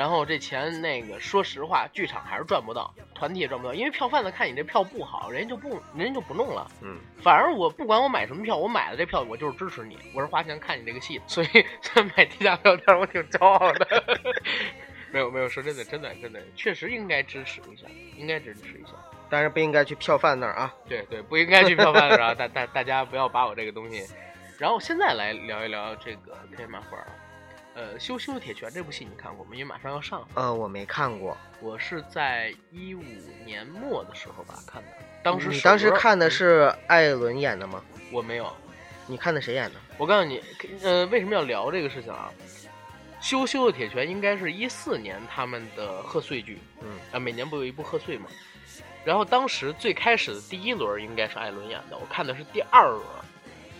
S1: 然后这钱那个，说实话，剧场还是赚不到，团体也赚不到，因为票贩子看你这票不好，人家就不人家就不弄了。
S2: 嗯，
S1: 反而我不管我买什么票，我买了这票，我就是支持你，我是花钱看你这个戏的，所以 所以买低价票店我挺骄傲的。没有没有，说真的真的真的，确实应该支持一下，应该支持一下。
S2: 但是不应该去票贩那儿啊。
S1: 对对，不应该去票贩子啊！大大大家不要把我这个东西。然后现在来聊一聊这个开心麻花啊，呃，《羞羞的铁拳》这部戏你看过吗？因为马上要上，
S2: 呃，我没看过。
S1: 我是在一五年末的时候吧看的。当时
S2: 你当时看的
S1: 嗯
S2: 是艾伦演的吗？
S1: 我没有，
S2: 你看的谁演的？
S1: 我告诉你，呃，为什么要聊这个事情啊？《羞羞的铁拳》应该是一四年他们的贺岁剧，
S2: 嗯
S1: 啊，每年不有一部贺岁吗？然后当时最开始的第一轮应该是艾伦演的，我看的是第二轮，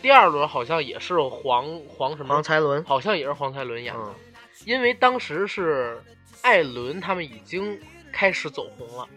S1: 第二轮好像也是黄黄什么，
S2: 黄才伦。
S1: 好像也是黄才伦演的，
S2: 嗯
S1: 因为当时是艾伦他们已经开始走红了，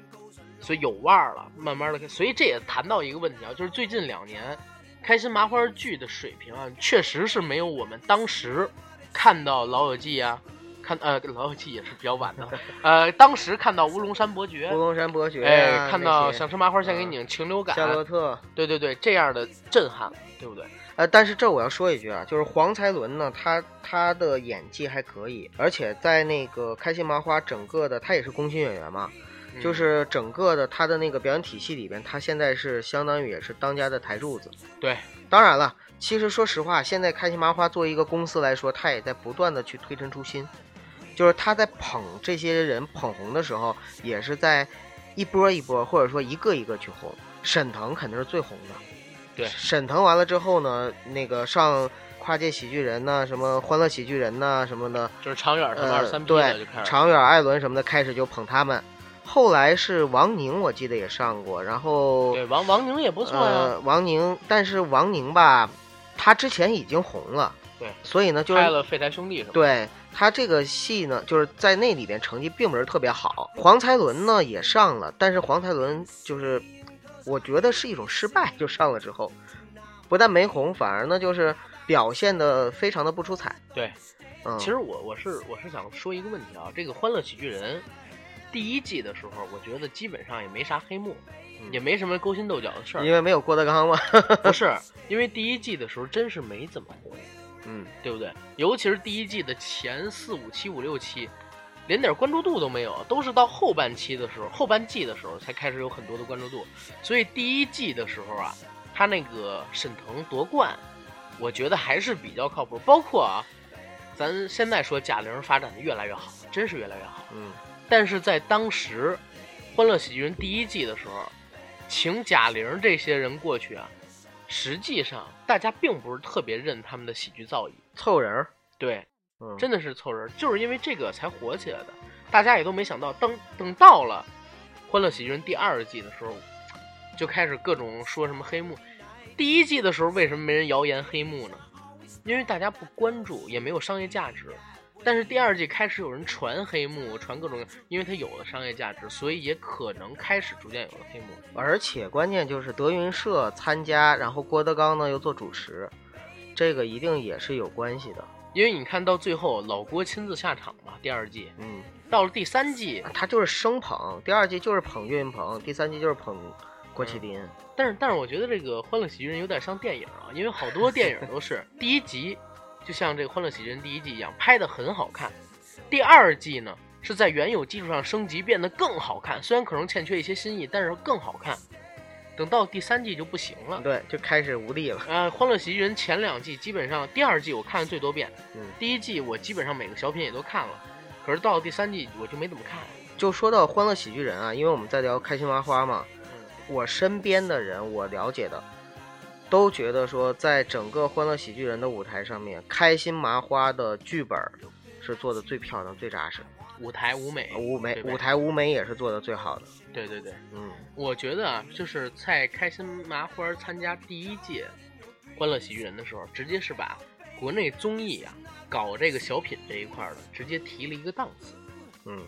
S1: 所以有腕儿了，慢慢的，所以这也谈到一个问题啊，就是最近两年开心麻花剧的水平啊，确实是没有我们当时看到《老友记》啊。看呃，《老友记》也是比较晚的，呃，当时看到《乌龙山伯爵
S2: 乌》，龙山伯爵
S1: 哎，
S2: 啊，
S1: 看到想吃麻花先给你，禽流感，
S2: 夏洛特。
S1: 对对对，这样的震撼，对不对？
S2: 呃，但是这我要说一句啊，就是黄才伦呢，他他的演技还可以，而且在那个开心麻花整个的，他也是工薪演员嘛，
S1: 嗯
S2: 就是整个的他的那个表演体系里边，他现在是相当于也是当家的台柱子。
S1: 对，
S2: 当然了，其实说实话，现在开心麻花作为一个公司来说，他也在不断的去推陈出新，就是他在捧这些人捧红的时候，也是在一波一波，或者说一个一个去红。沈腾肯定是最红的，
S1: 对
S2: 沈腾完了之后呢，那个上跨界喜剧人呐、什么欢乐喜剧人呐、什么的，
S1: 就是长远他们二
S2: 呃，
S1: 三 P 的就
S2: 对
S1: 开，始，
S2: 长远、艾伦什么的开始就捧他们。后来是王宁，我记得也上过，然后
S1: 对王王宁也不错呀，
S2: 呃，王宁，但是王宁吧，他之前已经红了，
S1: 对，
S2: 所以呢，就是
S1: 拍了《废柴兄弟》是吧，
S2: 对他这个戏呢，就是在那里边成绩并不是特别好。黄才伦呢也上了，但是黄才伦就是，我觉得是一种失败，就上了之后，不但没红，反而呢就是表现的非常的不出彩。
S1: 对，
S2: 嗯，
S1: 其实我我是我是想说一个问题啊，这个《欢乐喜剧人》第一季的时候，我觉得基本上也没啥黑幕，
S2: 嗯
S1: 也没什么勾心斗角的事儿，
S2: 因为没有郭德纲嘛，
S1: 不是因为第一季的时候真是没怎么红，
S2: 嗯，
S1: 对不对？尤其是第一季的前四五期、五六期，连点关注度都没有，都是到后半期的时候、后半季的时候才开始有很多的关注度。所以第一季的时候啊，他那个沈腾夺冠，我觉得还是比较靠谱。包括啊，咱现在说贾玲发展的越来越好，真是越来越好。
S2: 嗯，
S1: 但是在当时，《欢乐喜剧人》第一季的时候，请贾玲这些人过去啊，实际上大家并不是特别认他们的喜剧造诣。
S2: 凑人儿，
S1: 对，
S2: 嗯，
S1: 真的是凑人儿，就是因为这个才火起来的。大家也都没想到，等等到了《欢乐喜剧人》第二季的时候，就开始各种说什么黑幕。第一季的时候，为什么没人谣言黑幕呢？因为大家不关注，也没有商业价值。但是第二季开始有人传黑幕，传各种，因为它有了商业价值，所以也可能开始逐渐有了黑幕。
S2: 而且关键就是德云社参加，然后郭德纲呢又做主持，这个一定也是有关系的。
S1: 因为你看到最后，老郭亲自下场嘛，第二季
S2: 嗯，
S1: 到了第三季，
S2: 他就是生捧，第二季就是捧岳云鹏，第三季就是捧郭麒麟。
S1: 但是但是我觉得这个《欢乐喜剧人》有点像电影啊，因为好多电影都是 第一集就像这个《欢乐喜剧人》第一季一样拍的很好看，第二季呢是在原有基础上升级变得更好看，虽然可能欠缺一些新意，但是更好看。等到第三季就不行了。
S2: 对，就开始无力了。
S1: 呃，《欢乐喜剧人》前两季基本上，第二季我看的最多遍，
S2: 嗯，
S1: 第一季我基本上每个小品也都看了，可是到了第三季我就没怎么看。
S2: 就说到《欢乐喜剧人》啊，因为我们在聊开心麻花嘛，
S1: 嗯
S2: 我身边的人，我了解的，都觉得说，在整个《欢乐喜剧人》的舞台上面，开心麻花的剧本是做的最漂亮、最扎实，
S1: 舞台舞美，
S2: 舞美舞台舞美也是做的最好的。
S1: 对对对，
S2: 嗯，
S1: 我觉得啊，就是在开心麻花参加第一届《欢乐喜剧人》的时候，直接是把国内综艺啊搞这个小品这一块儿的，直接提了一个档次。
S2: 嗯，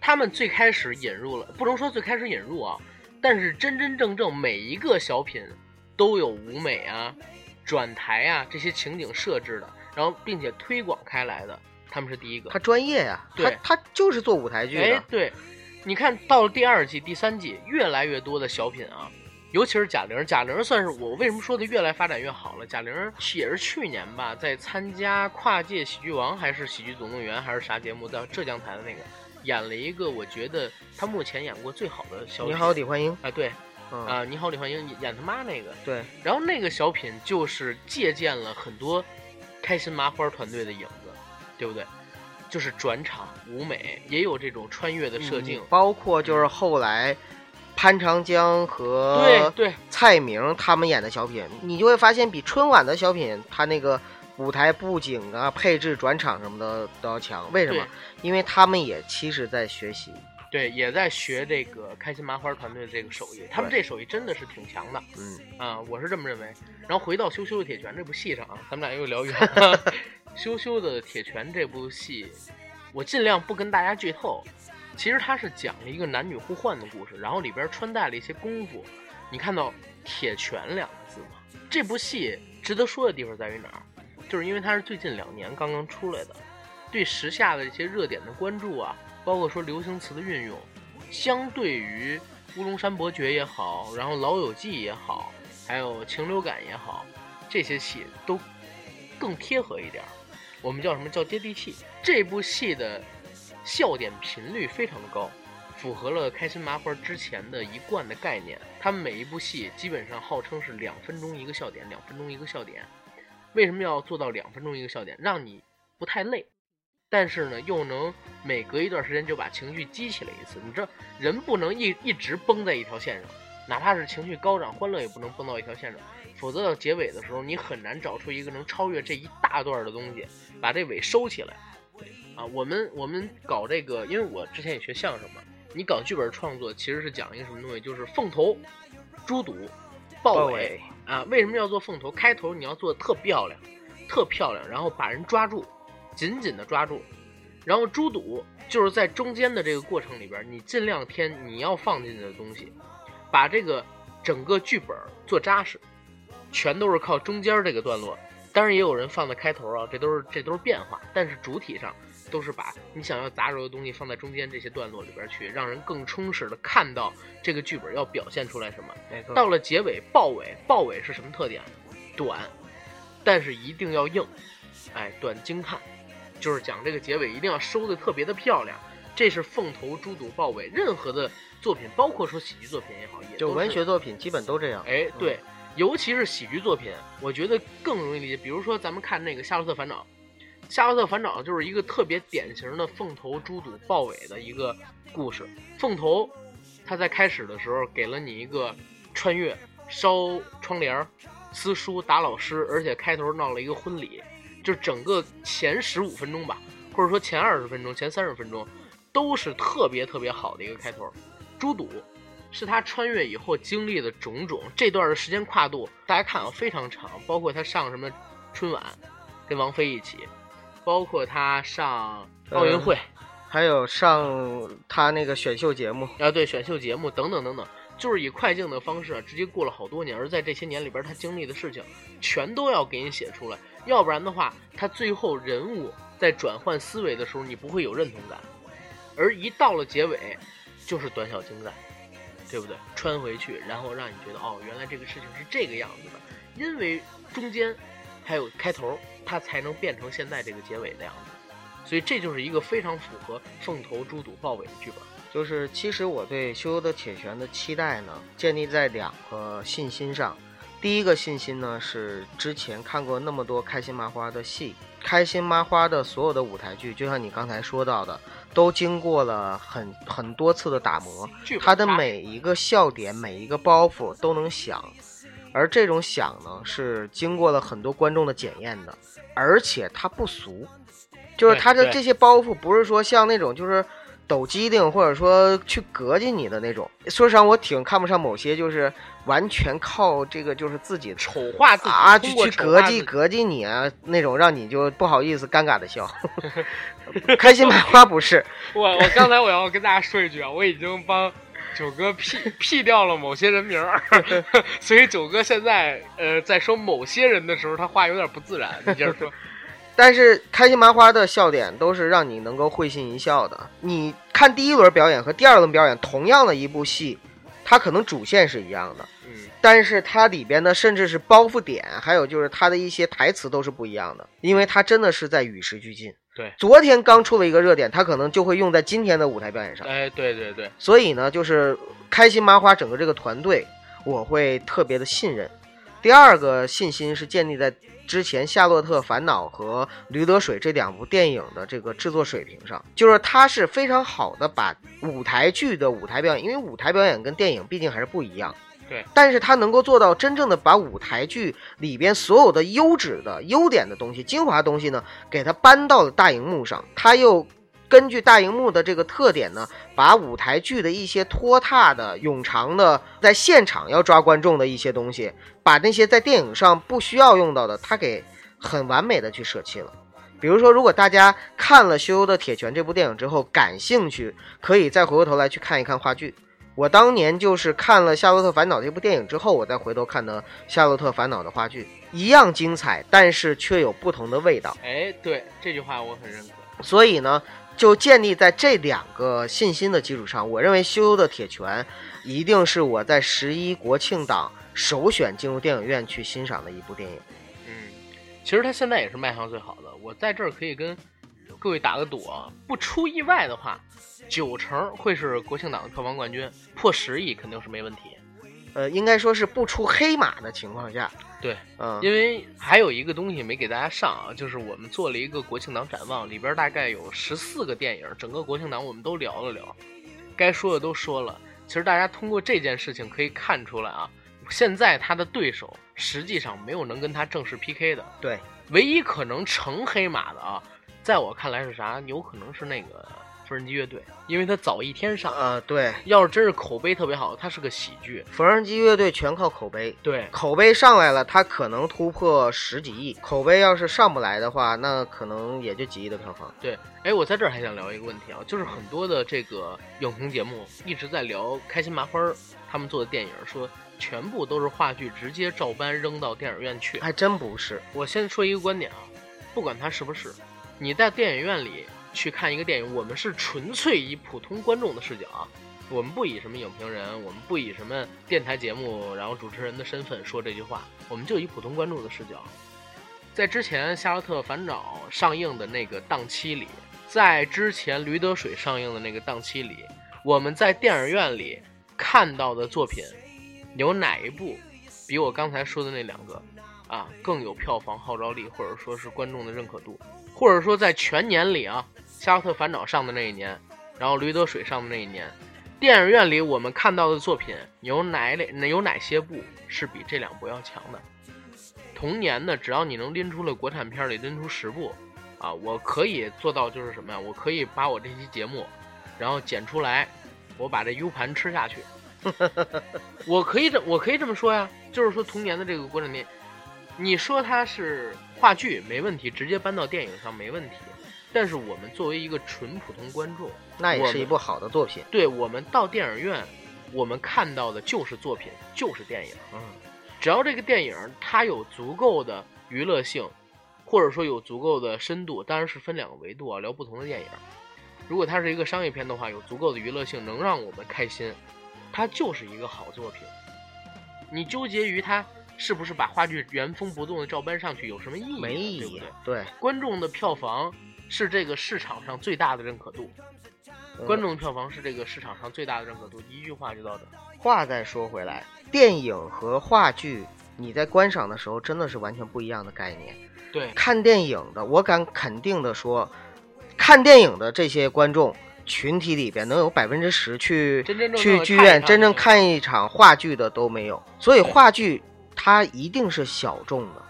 S1: 他们最开始引入了，不能说最开始引入啊，但是真真正正每一个小品都有舞美啊、转台啊这些情景设置的，然后并且推广开来的，他们是第一个。
S2: 他专业呀、他
S1: 对
S2: 他就是做舞台剧的。，
S1: 哎对，你看到了第二季、第三季，越来越多的小品啊，尤其是贾玲，贾玲算是我为什么说的越来发展越好了。贾玲也是去年吧，在参加跨界喜剧王还是喜剧总动员还是啥节目，在浙江台的那个，演了一个我觉得他目前演过最好的小品。
S2: 你好，李焕英。
S1: 啊，对
S2: 嗯，
S1: 啊，你好，李焕英演他妈那个，
S2: 对，
S1: 然后那个小品就是借鉴了很多开心麻花团队的影子，对不对？就是转场舞美，也有这种穿越的设定。
S2: 嗯包括就是后来潘长江和
S1: 对对，
S2: 蔡明他们演的小品，你就会发现比春晚的小品，他那个舞台布景啊、配置、转场什么的都要强。为什么？因为他们也其实在学习。
S1: 对，也在学这个开心麻花团队的这个手艺，他们这手艺真的是挺强的
S2: 嗯，
S1: 啊，我是这么认为。然后回到《羞羞的铁拳》这部戏上啊，咱们俩又聊远了。羞羞的铁拳这部戏，我尽量不跟大家剧透。其实它是讲了一个男女互换的故事，然后里边穿戴了一些功夫。你看到“铁拳”两个字吗？这部戏值得说的地方在于哪儿？就是因为它是最近两年刚刚出来的，对时下的这些热点的关注啊，包括说流行词的运用，相对于《乌龙山伯爵》也好，然后《老友记》也好，还有《情流感》也好，这些戏都更贴合一点儿。我们叫什么叫接地气？这部戏的笑点频率非常的高，符合了开心麻花之前的一贯的概念。他们每一部戏基本上号称是两分钟一个笑点，两分钟一个笑点。为什么要做到两分钟一个笑点？让你不太累，但是呢，又能每隔一段时间就把情绪激起来一次。你知道，人不能一一直绷在一条线上，哪怕是情绪高涨、欢乐，也不能绷到一条线上，否则到结尾的时候，你很难找出一个能超越这一大段的东西，把这尾收起来。啊，我们我们搞这个，因为我之前也学相声嘛，你搞剧本创作其实是讲一个什么东西，就是凤头、猪肚、豹尾
S2: 豹尾
S1: 啊。为什么要做凤头？开头你要做的特漂亮，特漂亮，然后把人抓住，紧紧的抓住。然后猪肚就是在中间的这个过程里边，你尽量添你要放进去的东西，把这个整个剧本做扎实，全都是靠中间这个段落。当然也有人放在开头啊，这都是这都是变化，但是主体上都是把你想要杂糅的东西放在中间这些段落里边去，让人更充实的看到这个剧本要表现出来什么。到了结尾，豹尾，豹尾是什么特点？短，但是一定要硬，哎，短惊叹，就是讲这个结尾一定要收的特别的漂亮。这是凤头、猪肚、豹尾，任何的作品，包括说喜剧作品也好，也
S2: 就文学作品基本都这样。
S1: 哎，对，尤其是喜剧作品，我觉得更容易理解。比如说，咱们看那个《夏洛特烦恼》，夏洛特烦恼就是一个特别典型的凤头猪肚豹尾的一个故事。凤头，他在开始的时候给了你一个穿越、烧窗帘、撕书、打老师，而且开头闹了一个婚礼，就整个前十五分钟吧，或者说前二十分钟、前三十分钟，都是特别特别好的一个开头。猪肚是他穿越以后经历的种种，这段的时间跨度大家看啊非常长，包括他上什么春晚，跟王菲一起，包括他上奥运会。
S2: 还有上他那个选秀节目，
S1: 啊，对，选秀节目等等等等，就是以快镜的方式啊，直接过了好多年。而在这些年里边，他经历的事情全都要给你写出来，要不然的话，他最后人物在转换思维的时候，你不会有认同感。而一到了结尾，就是短小精干，对不对？穿回去，然后让你觉得哦，原来这个事情是这个样子的，因为中间还有开头，它才能变成现在这个结尾的样子。所以这就是一个非常符合凤头猪肚豹尾的剧本。
S2: 就是其实我对《羞羞的铁拳》的期待呢，建立在两个信心上。第一个信心呢是之前看过那么多开心麻花的戏，开心麻花的所有的舞台剧，就像你刚才说到的，都经过了很很多次的打磨，它的每一个笑点、每一个包袱都能响，而这种响呢是经过了很多观众的检验的，而且它不俗。就是它的这些包袱，不是说像那种就是抖机灵，或者说去膈应你的那种。说实话，我挺看不上某些就是完全靠这个就是自己
S1: 丑化自己
S2: 啊，去
S1: 去
S2: 膈应膈应你啊那种，让你就不好意思尴尬的笑。开心麻花不是
S1: 我，我刚才我要跟大家说一句啊，我已经帮九哥 P P 掉了某些人名儿，所以九哥现在呃在说某些人的时候，他话有点不自然。你接着说。
S2: 但是开心麻花的笑点都是让你能够会心一笑的。你看第一轮表演和第二轮表演，同样的一部戏，它可能主线是一样的，
S1: 嗯，
S2: 但是它里边的甚至是包袱点，还有就是它的一些台词都是不一样的，因为它真的是在与时俱进。
S1: 对，
S2: 昨天刚出了一个热点，它可能就会用在今天的舞台表演上。
S1: 哎，对对对。
S2: 所以呢，就是开心麻花整个这个团队，我会特别的信任。第二个信心是建立在。之前《夏洛特烦恼》和《驴得水》这两部电影的这个制作水平上，就是它是非常好的把舞台剧的舞台表演，因为舞台表演跟电影毕竟还是不一样。
S1: 对，
S2: 但是它能够做到真正的把舞台剧里边所有的优质的优点的东西、精华东西呢，给它搬到了大荧幕上，它又。根据大荧幕的这个特点呢，把舞台剧的一些拖沓的、冗长的，在现场要抓观众的一些东西，把那些在电影上不需要用到的，他给很完美的去舍弃了。比如说，如果大家看了《羞羞的铁拳》这部电影之后感兴趣，可以再回过头来去看一看话剧。我当年就是看了《夏洛特烦恼》这部电影之后，我再回头看的《夏洛特烦恼》的话剧，一样精彩，但是却有不同的味道。
S1: 哎，对这句话我很认可。
S2: 所以呢。就建立在这两个信心的基础上，我认为《羞羞的铁拳》一定是我在十一国庆档首选进入电影院去欣赏的一部电影。
S1: 嗯，其实它现在也是卖相最好的。我在这儿可以跟各位打个赌啊，不出意外的话，九成会是国庆档的票房冠军，破十亿肯定是没问题。
S2: 呃，应该说是不出黑马的情况下。
S1: 对，
S2: 嗯，
S1: 因为还有一个东西没给大家上啊，就是我们做了一个国庆档展望，里边大概有十四个电影，整个国庆档我们都聊了聊，该说的都说了。其实大家通过这件事情可以看出来啊，现在他的对手实际上没有能跟他正式 PK 的。
S2: 对，
S1: 唯一可能成黑马的啊，在我看来是啥？有可能是那个。缝纫机乐队，因为它早一天上
S2: 啊，对，
S1: 要是真是口碑特别好，它是个喜剧。
S2: 缝纫机乐队全靠口碑，
S1: 对，
S2: 口碑上来了，它可能突破十几亿。口碑要是上不来的话，那可能也就几亿的票房。
S1: 对，哎，我在这儿还想聊一个问题啊，就是很多的这个影评节目一直在聊开心麻花他们做的电影，说全部都是话剧直接照搬扔到电影院去，
S2: 还真不是。
S1: 我先说一个观点啊，不管它是不是，你在电影院里。去看一个电影，我们是纯粹以普通观众的视角啊，我们不以什么影评人，我们不以什么电台节目，然后主持人的身份说这句话，我们就以普通观众的视角。在之前《夏洛特烦恼》上映的那个档期里，在之前《驴得水》上映的那个档期里，我们在电影院里看到的作品，有哪一部比我刚才说的那两个啊更有票房号召力，或者说是观众的认可度，或者说在全年里啊，《夏洛特烦恼》上的那一年，然后《驴得水》上的那一年，电影院里我们看到的作品有哪类有哪些部是比这两部要强的？同年的，只要你能拎出了国产片里拎出十部，啊，我可以做到就是什么呀？我可以把我这期节目，然后剪出来，我把这 U 盘吃下去。我可以这我可以这么说呀，就是说童年的这个国产电影，你说它是话剧没问题，直接搬到电影上没问题。但是我们作为一个纯普通观众，
S2: 那也是一部好的作品。
S1: 对我们到电影院，我们看到的就是作品，就是电影。
S2: 嗯，
S1: 只要这个电影它有足够的娱乐性，或者说有足够的深度，当然是分两个维度啊，聊不同的电影。如果它是一个商业片的话，有足够的娱乐性，能让我们开心，它就是一个好作品。你纠结于它是不是把话剧原封不动的照搬上去，有什么意义呢？
S2: 没意义
S1: 对不对？。
S2: 对，
S1: 观众的票房是这个市场上最大的认可度，
S2: 嗯
S1: 观众票房是这个市场上最大的认可度。一句话就到这。
S2: 话再说回来，电影和话剧，你在观赏的时候真的是完全不一样的概念。
S1: 对，
S2: 看电影的，我敢肯定的说，看电影的这些观众群体里边，能有百分之十去去剧院真正看一场话剧的都没有，所以话剧它一定是小众的。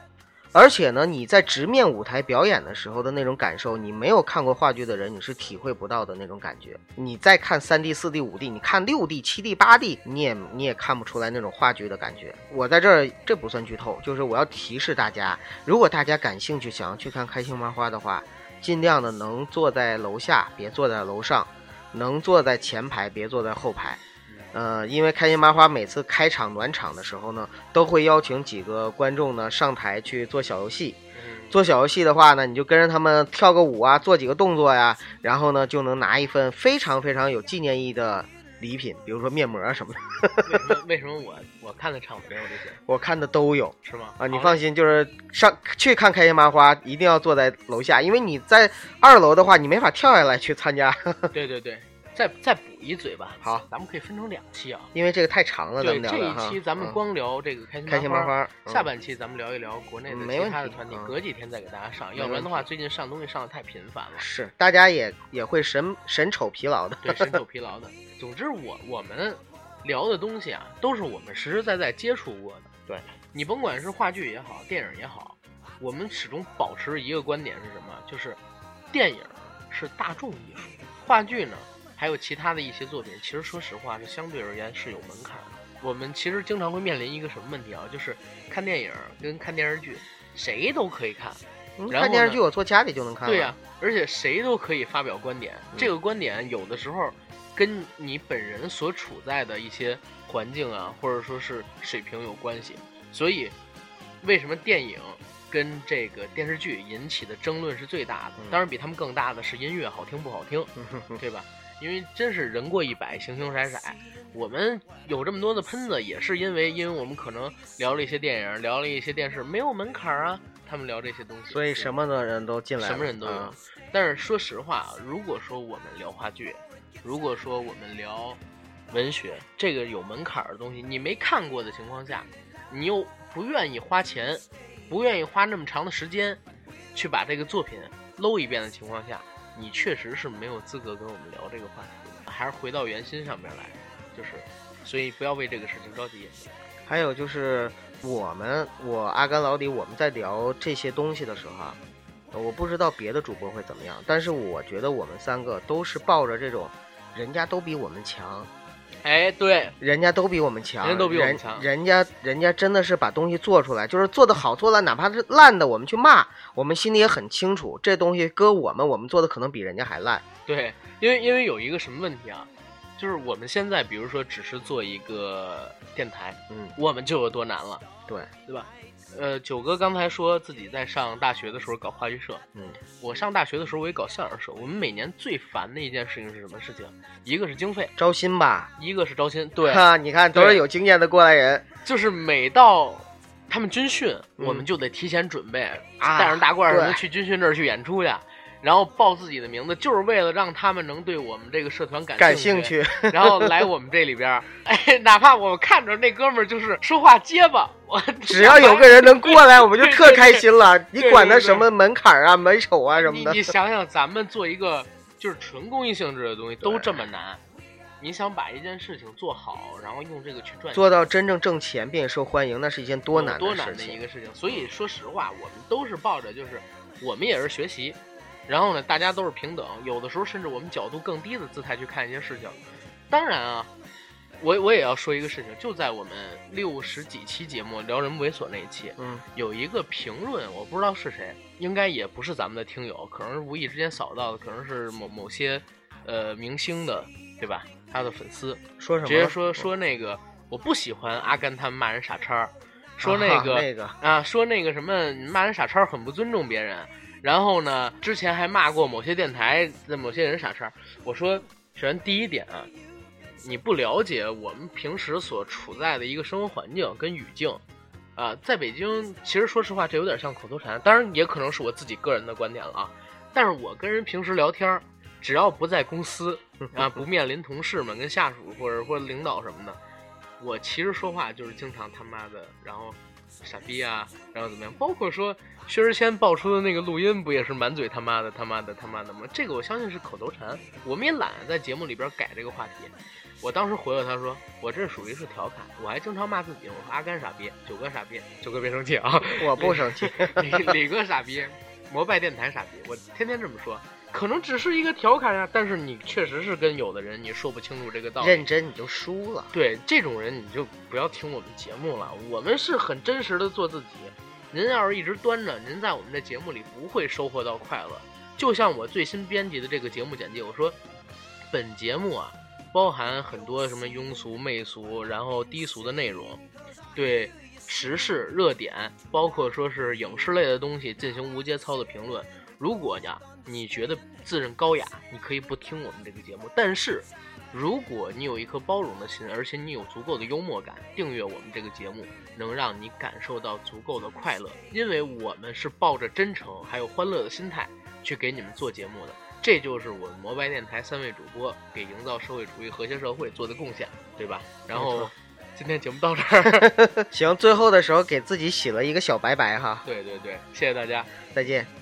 S2: 而且呢，你在直面舞台表演的时候的那种感受，你没有看过话剧的人，你是体会不到的那种感觉。你再看三 D、四 D、五 D，你看六 D、七 D、八 D，你也你也看不出来那种话剧的感觉。我在这儿这不算剧透，就是我要提示大家，如果大家感兴趣想要去看开心麻花的话，尽量的能坐在楼下，别坐在楼上；能坐在前排，别坐在后排。呃，因为开心麻花每次开场暖场的时候呢，都会邀请几个观众呢上台去做小游戏。
S1: 嗯，
S2: 做小游戏的话呢，你就跟着他们跳个舞啊，做几个动作呀，然后呢就能拿一份非常非常有纪念意义的礼品，比如说面膜什么的，
S1: 为什么为什么我我看的场子没有这些，
S2: 我看的都有。
S1: 是吗？
S2: 啊，你放心，就是上去看开心麻花，一定要坐在楼下，因为你在二楼的话，你没法跳下来去参加，
S1: 对对对，再再补一嘴吧。
S2: 好，
S1: 咱们可以分成两期啊。
S2: 因为这个太长了，咱
S1: 对，这一期咱们
S2: 嗯
S1: 光聊这个开心
S2: 开心麻
S1: 花，下半期咱们聊一聊国内的其他的团体，
S2: 嗯
S1: 隔几天再给大家上，要不然的话，最近上东西上的太频繁了，
S2: 是大家也也会神神丑疲劳的，
S1: 对，神丑疲劳的。总之，我我们聊的东西啊，都是我们实实在在接触过的。
S2: 对，
S1: 你甭管是话剧也好，电影也好，我们始终保持一个观点是什么？就是电影是大众艺术，话剧呢，还有其他的一些作品，其实说实话是相对而言是有门槛的。我们其实经常会面临一个什么问题啊？就是看电影跟看电视剧，谁都可以看。
S2: 嗯
S1: 然后
S2: 看电视剧我坐家里就能看。
S1: 对呀、而且谁都可以发表观点。
S2: 嗯
S1: 这个观点有的时候跟你本人所处在的一些环境啊，或者说是水平有关系。所以，为什么电影跟这个电视剧引起的争论是最大的？
S2: 嗯
S1: 当然，比他们更大的是音乐好听不好听，对吧？因为真是人过一百，形形色色。我们有这么多的喷子，也是因为因为我们可能聊了一些电影，聊了一些电视，没有门槛儿啊。他们聊这些东西，
S2: 所以什么的人都进来，
S1: 什么人都有。
S2: 啊
S1: 但是说实话啊，如果说我们聊话剧，如果说我们聊文学，这个有门槛儿的东西，你没看过的情况下，你又不愿意花钱，不愿意花那么长的时间去把这个作品搂一遍的情况下，你确实是没有资格跟我们聊这个话题。还是回到原心上面来，就是，所以不要为这个事情着急。
S2: 还有就是我们，我阿甘老李，我们在聊这些东西的时候啊，我不知道别的主播会怎么样，但是我觉得我们三个都是抱着这种，人家都比我们强，
S1: 哎，对，
S2: 人家都比我们强，
S1: 人家都比我们强。
S2: 人家人家真的是把东西做出来，就是做的好做烂，哪怕是烂的，我们去骂，我们心里也很清楚，这东西搁我们，我们做的可能比人家还烂。
S1: 对，因为因为有一个什么问题啊，就是我们现在比如说只是做一个电台，
S2: 嗯，
S1: 我们就有多难了，
S2: 对，
S1: 对吧？呃，九哥刚才说自己在上大学的时候搞话剧社，
S2: 嗯，
S1: 我上大学的时候我也搞相声社。我们每年最烦的一件事情是什么事情？一个是经费，
S2: 招新吧，
S1: 一个是招新。对，
S2: 哈，你看都是有经验的过来人，
S1: 就是每到他们军训，
S2: 嗯
S1: 我们就得提前准备，
S2: 啊
S1: 带上大褂儿什么去军训那儿去演出去。然后报自己的名字，就是为了让他们能对我们这个社团感
S2: 感
S1: 兴
S2: 兴趣，
S1: 然后来我们这里边儿，哎，哪怕我看着那哥们儿就是说话结巴，我
S2: 只要有个人能过来，我们就特开心了。你
S1: 对
S2: 管他什么门槛啊、门丑啊什么的
S1: 你你，想想，咱们做一个就是纯公益性质的东西都这么难，你想把一件事情做好，然后用这个去赚钱，
S2: 做到真正挣钱并且受欢迎，那是一件多难
S1: 多难
S2: 的事情。
S1: 的一个事情。所以说实话，我们都是抱着就是我们也是学习，然后呢，大家都是平等，有的时候甚至我们角度更低的姿态去看一些事情。当然啊，我我也要说一个事情，就在我们六十几期节目聊人不猥琐那一期，
S2: 嗯，
S1: 有一个评论，我不知道是谁，应该也不是咱们的听友，可能是无意之间扫到的，可能是某某些呃明星的，对吧？他的粉丝
S2: 说什么？
S1: 直接说说那个我不喜欢阿甘他们骂人傻叉，说那个、
S2: 啊那个
S1: 啊，说那个什么骂人傻叉很不尊重别人，然后呢，之前还骂过某些电台的某些人傻叉。我说，首先第一点啊，你不了解我们平时所处在的一个生活环境跟语境。啊，在北京，其实说实话，这有点像口头禅，当然也可能是我自己个人的观点了啊。但是我跟人平时聊天，只要不在公司 啊，不面临同事们、跟下属或者或领导什么的，我其实说话就是经常他妈的，然后傻逼啊，然后怎么样？包括说薛之谦爆出的那个录音，不也是满嘴他妈的、他妈的、他妈的吗？这个我相信是口头禅，我们也懒得在节目里边改这个话题。我当时回了他说，我这属于是调侃，我还经常骂自己，我说阿甘傻逼，九哥傻逼，九哥别生气啊，
S2: 我不生气。
S1: 李李哥傻逼，摩拜电台傻逼，我天天这么说，可能只是一个调侃呀，但是你确实是跟有的人你说不清楚这个道理。
S2: 认真你就输了。
S1: 对这种人，你就不要听我们节目了。我们是很真实的做自己。您要是一直端着，您在我们的节目里不会收获到快乐。就像我最新编辑的这个节目简介，我说，本节目啊，包含很多什么庸俗、媚俗，然后低俗的内容，对时事热点，包括说是影视类的东西进行无节操的评论。如果呀，你觉得自认高雅，你可以不听我们这个节目，但是。如果你有一颗包容的心，而且你有足够的幽默感，订阅我们这个节目，能让你感受到足够的快乐，因为我们是抱着真诚还有欢乐的心态去给你们做节目的，这就是我们摩拜电台三位主播给营造社会主义和谐社会做的贡献，对吧？然后今天节目到这儿，
S2: 行，最后的时候给自己洗了一个小白白哈，
S1: 对对对，谢谢大家。
S2: 再见。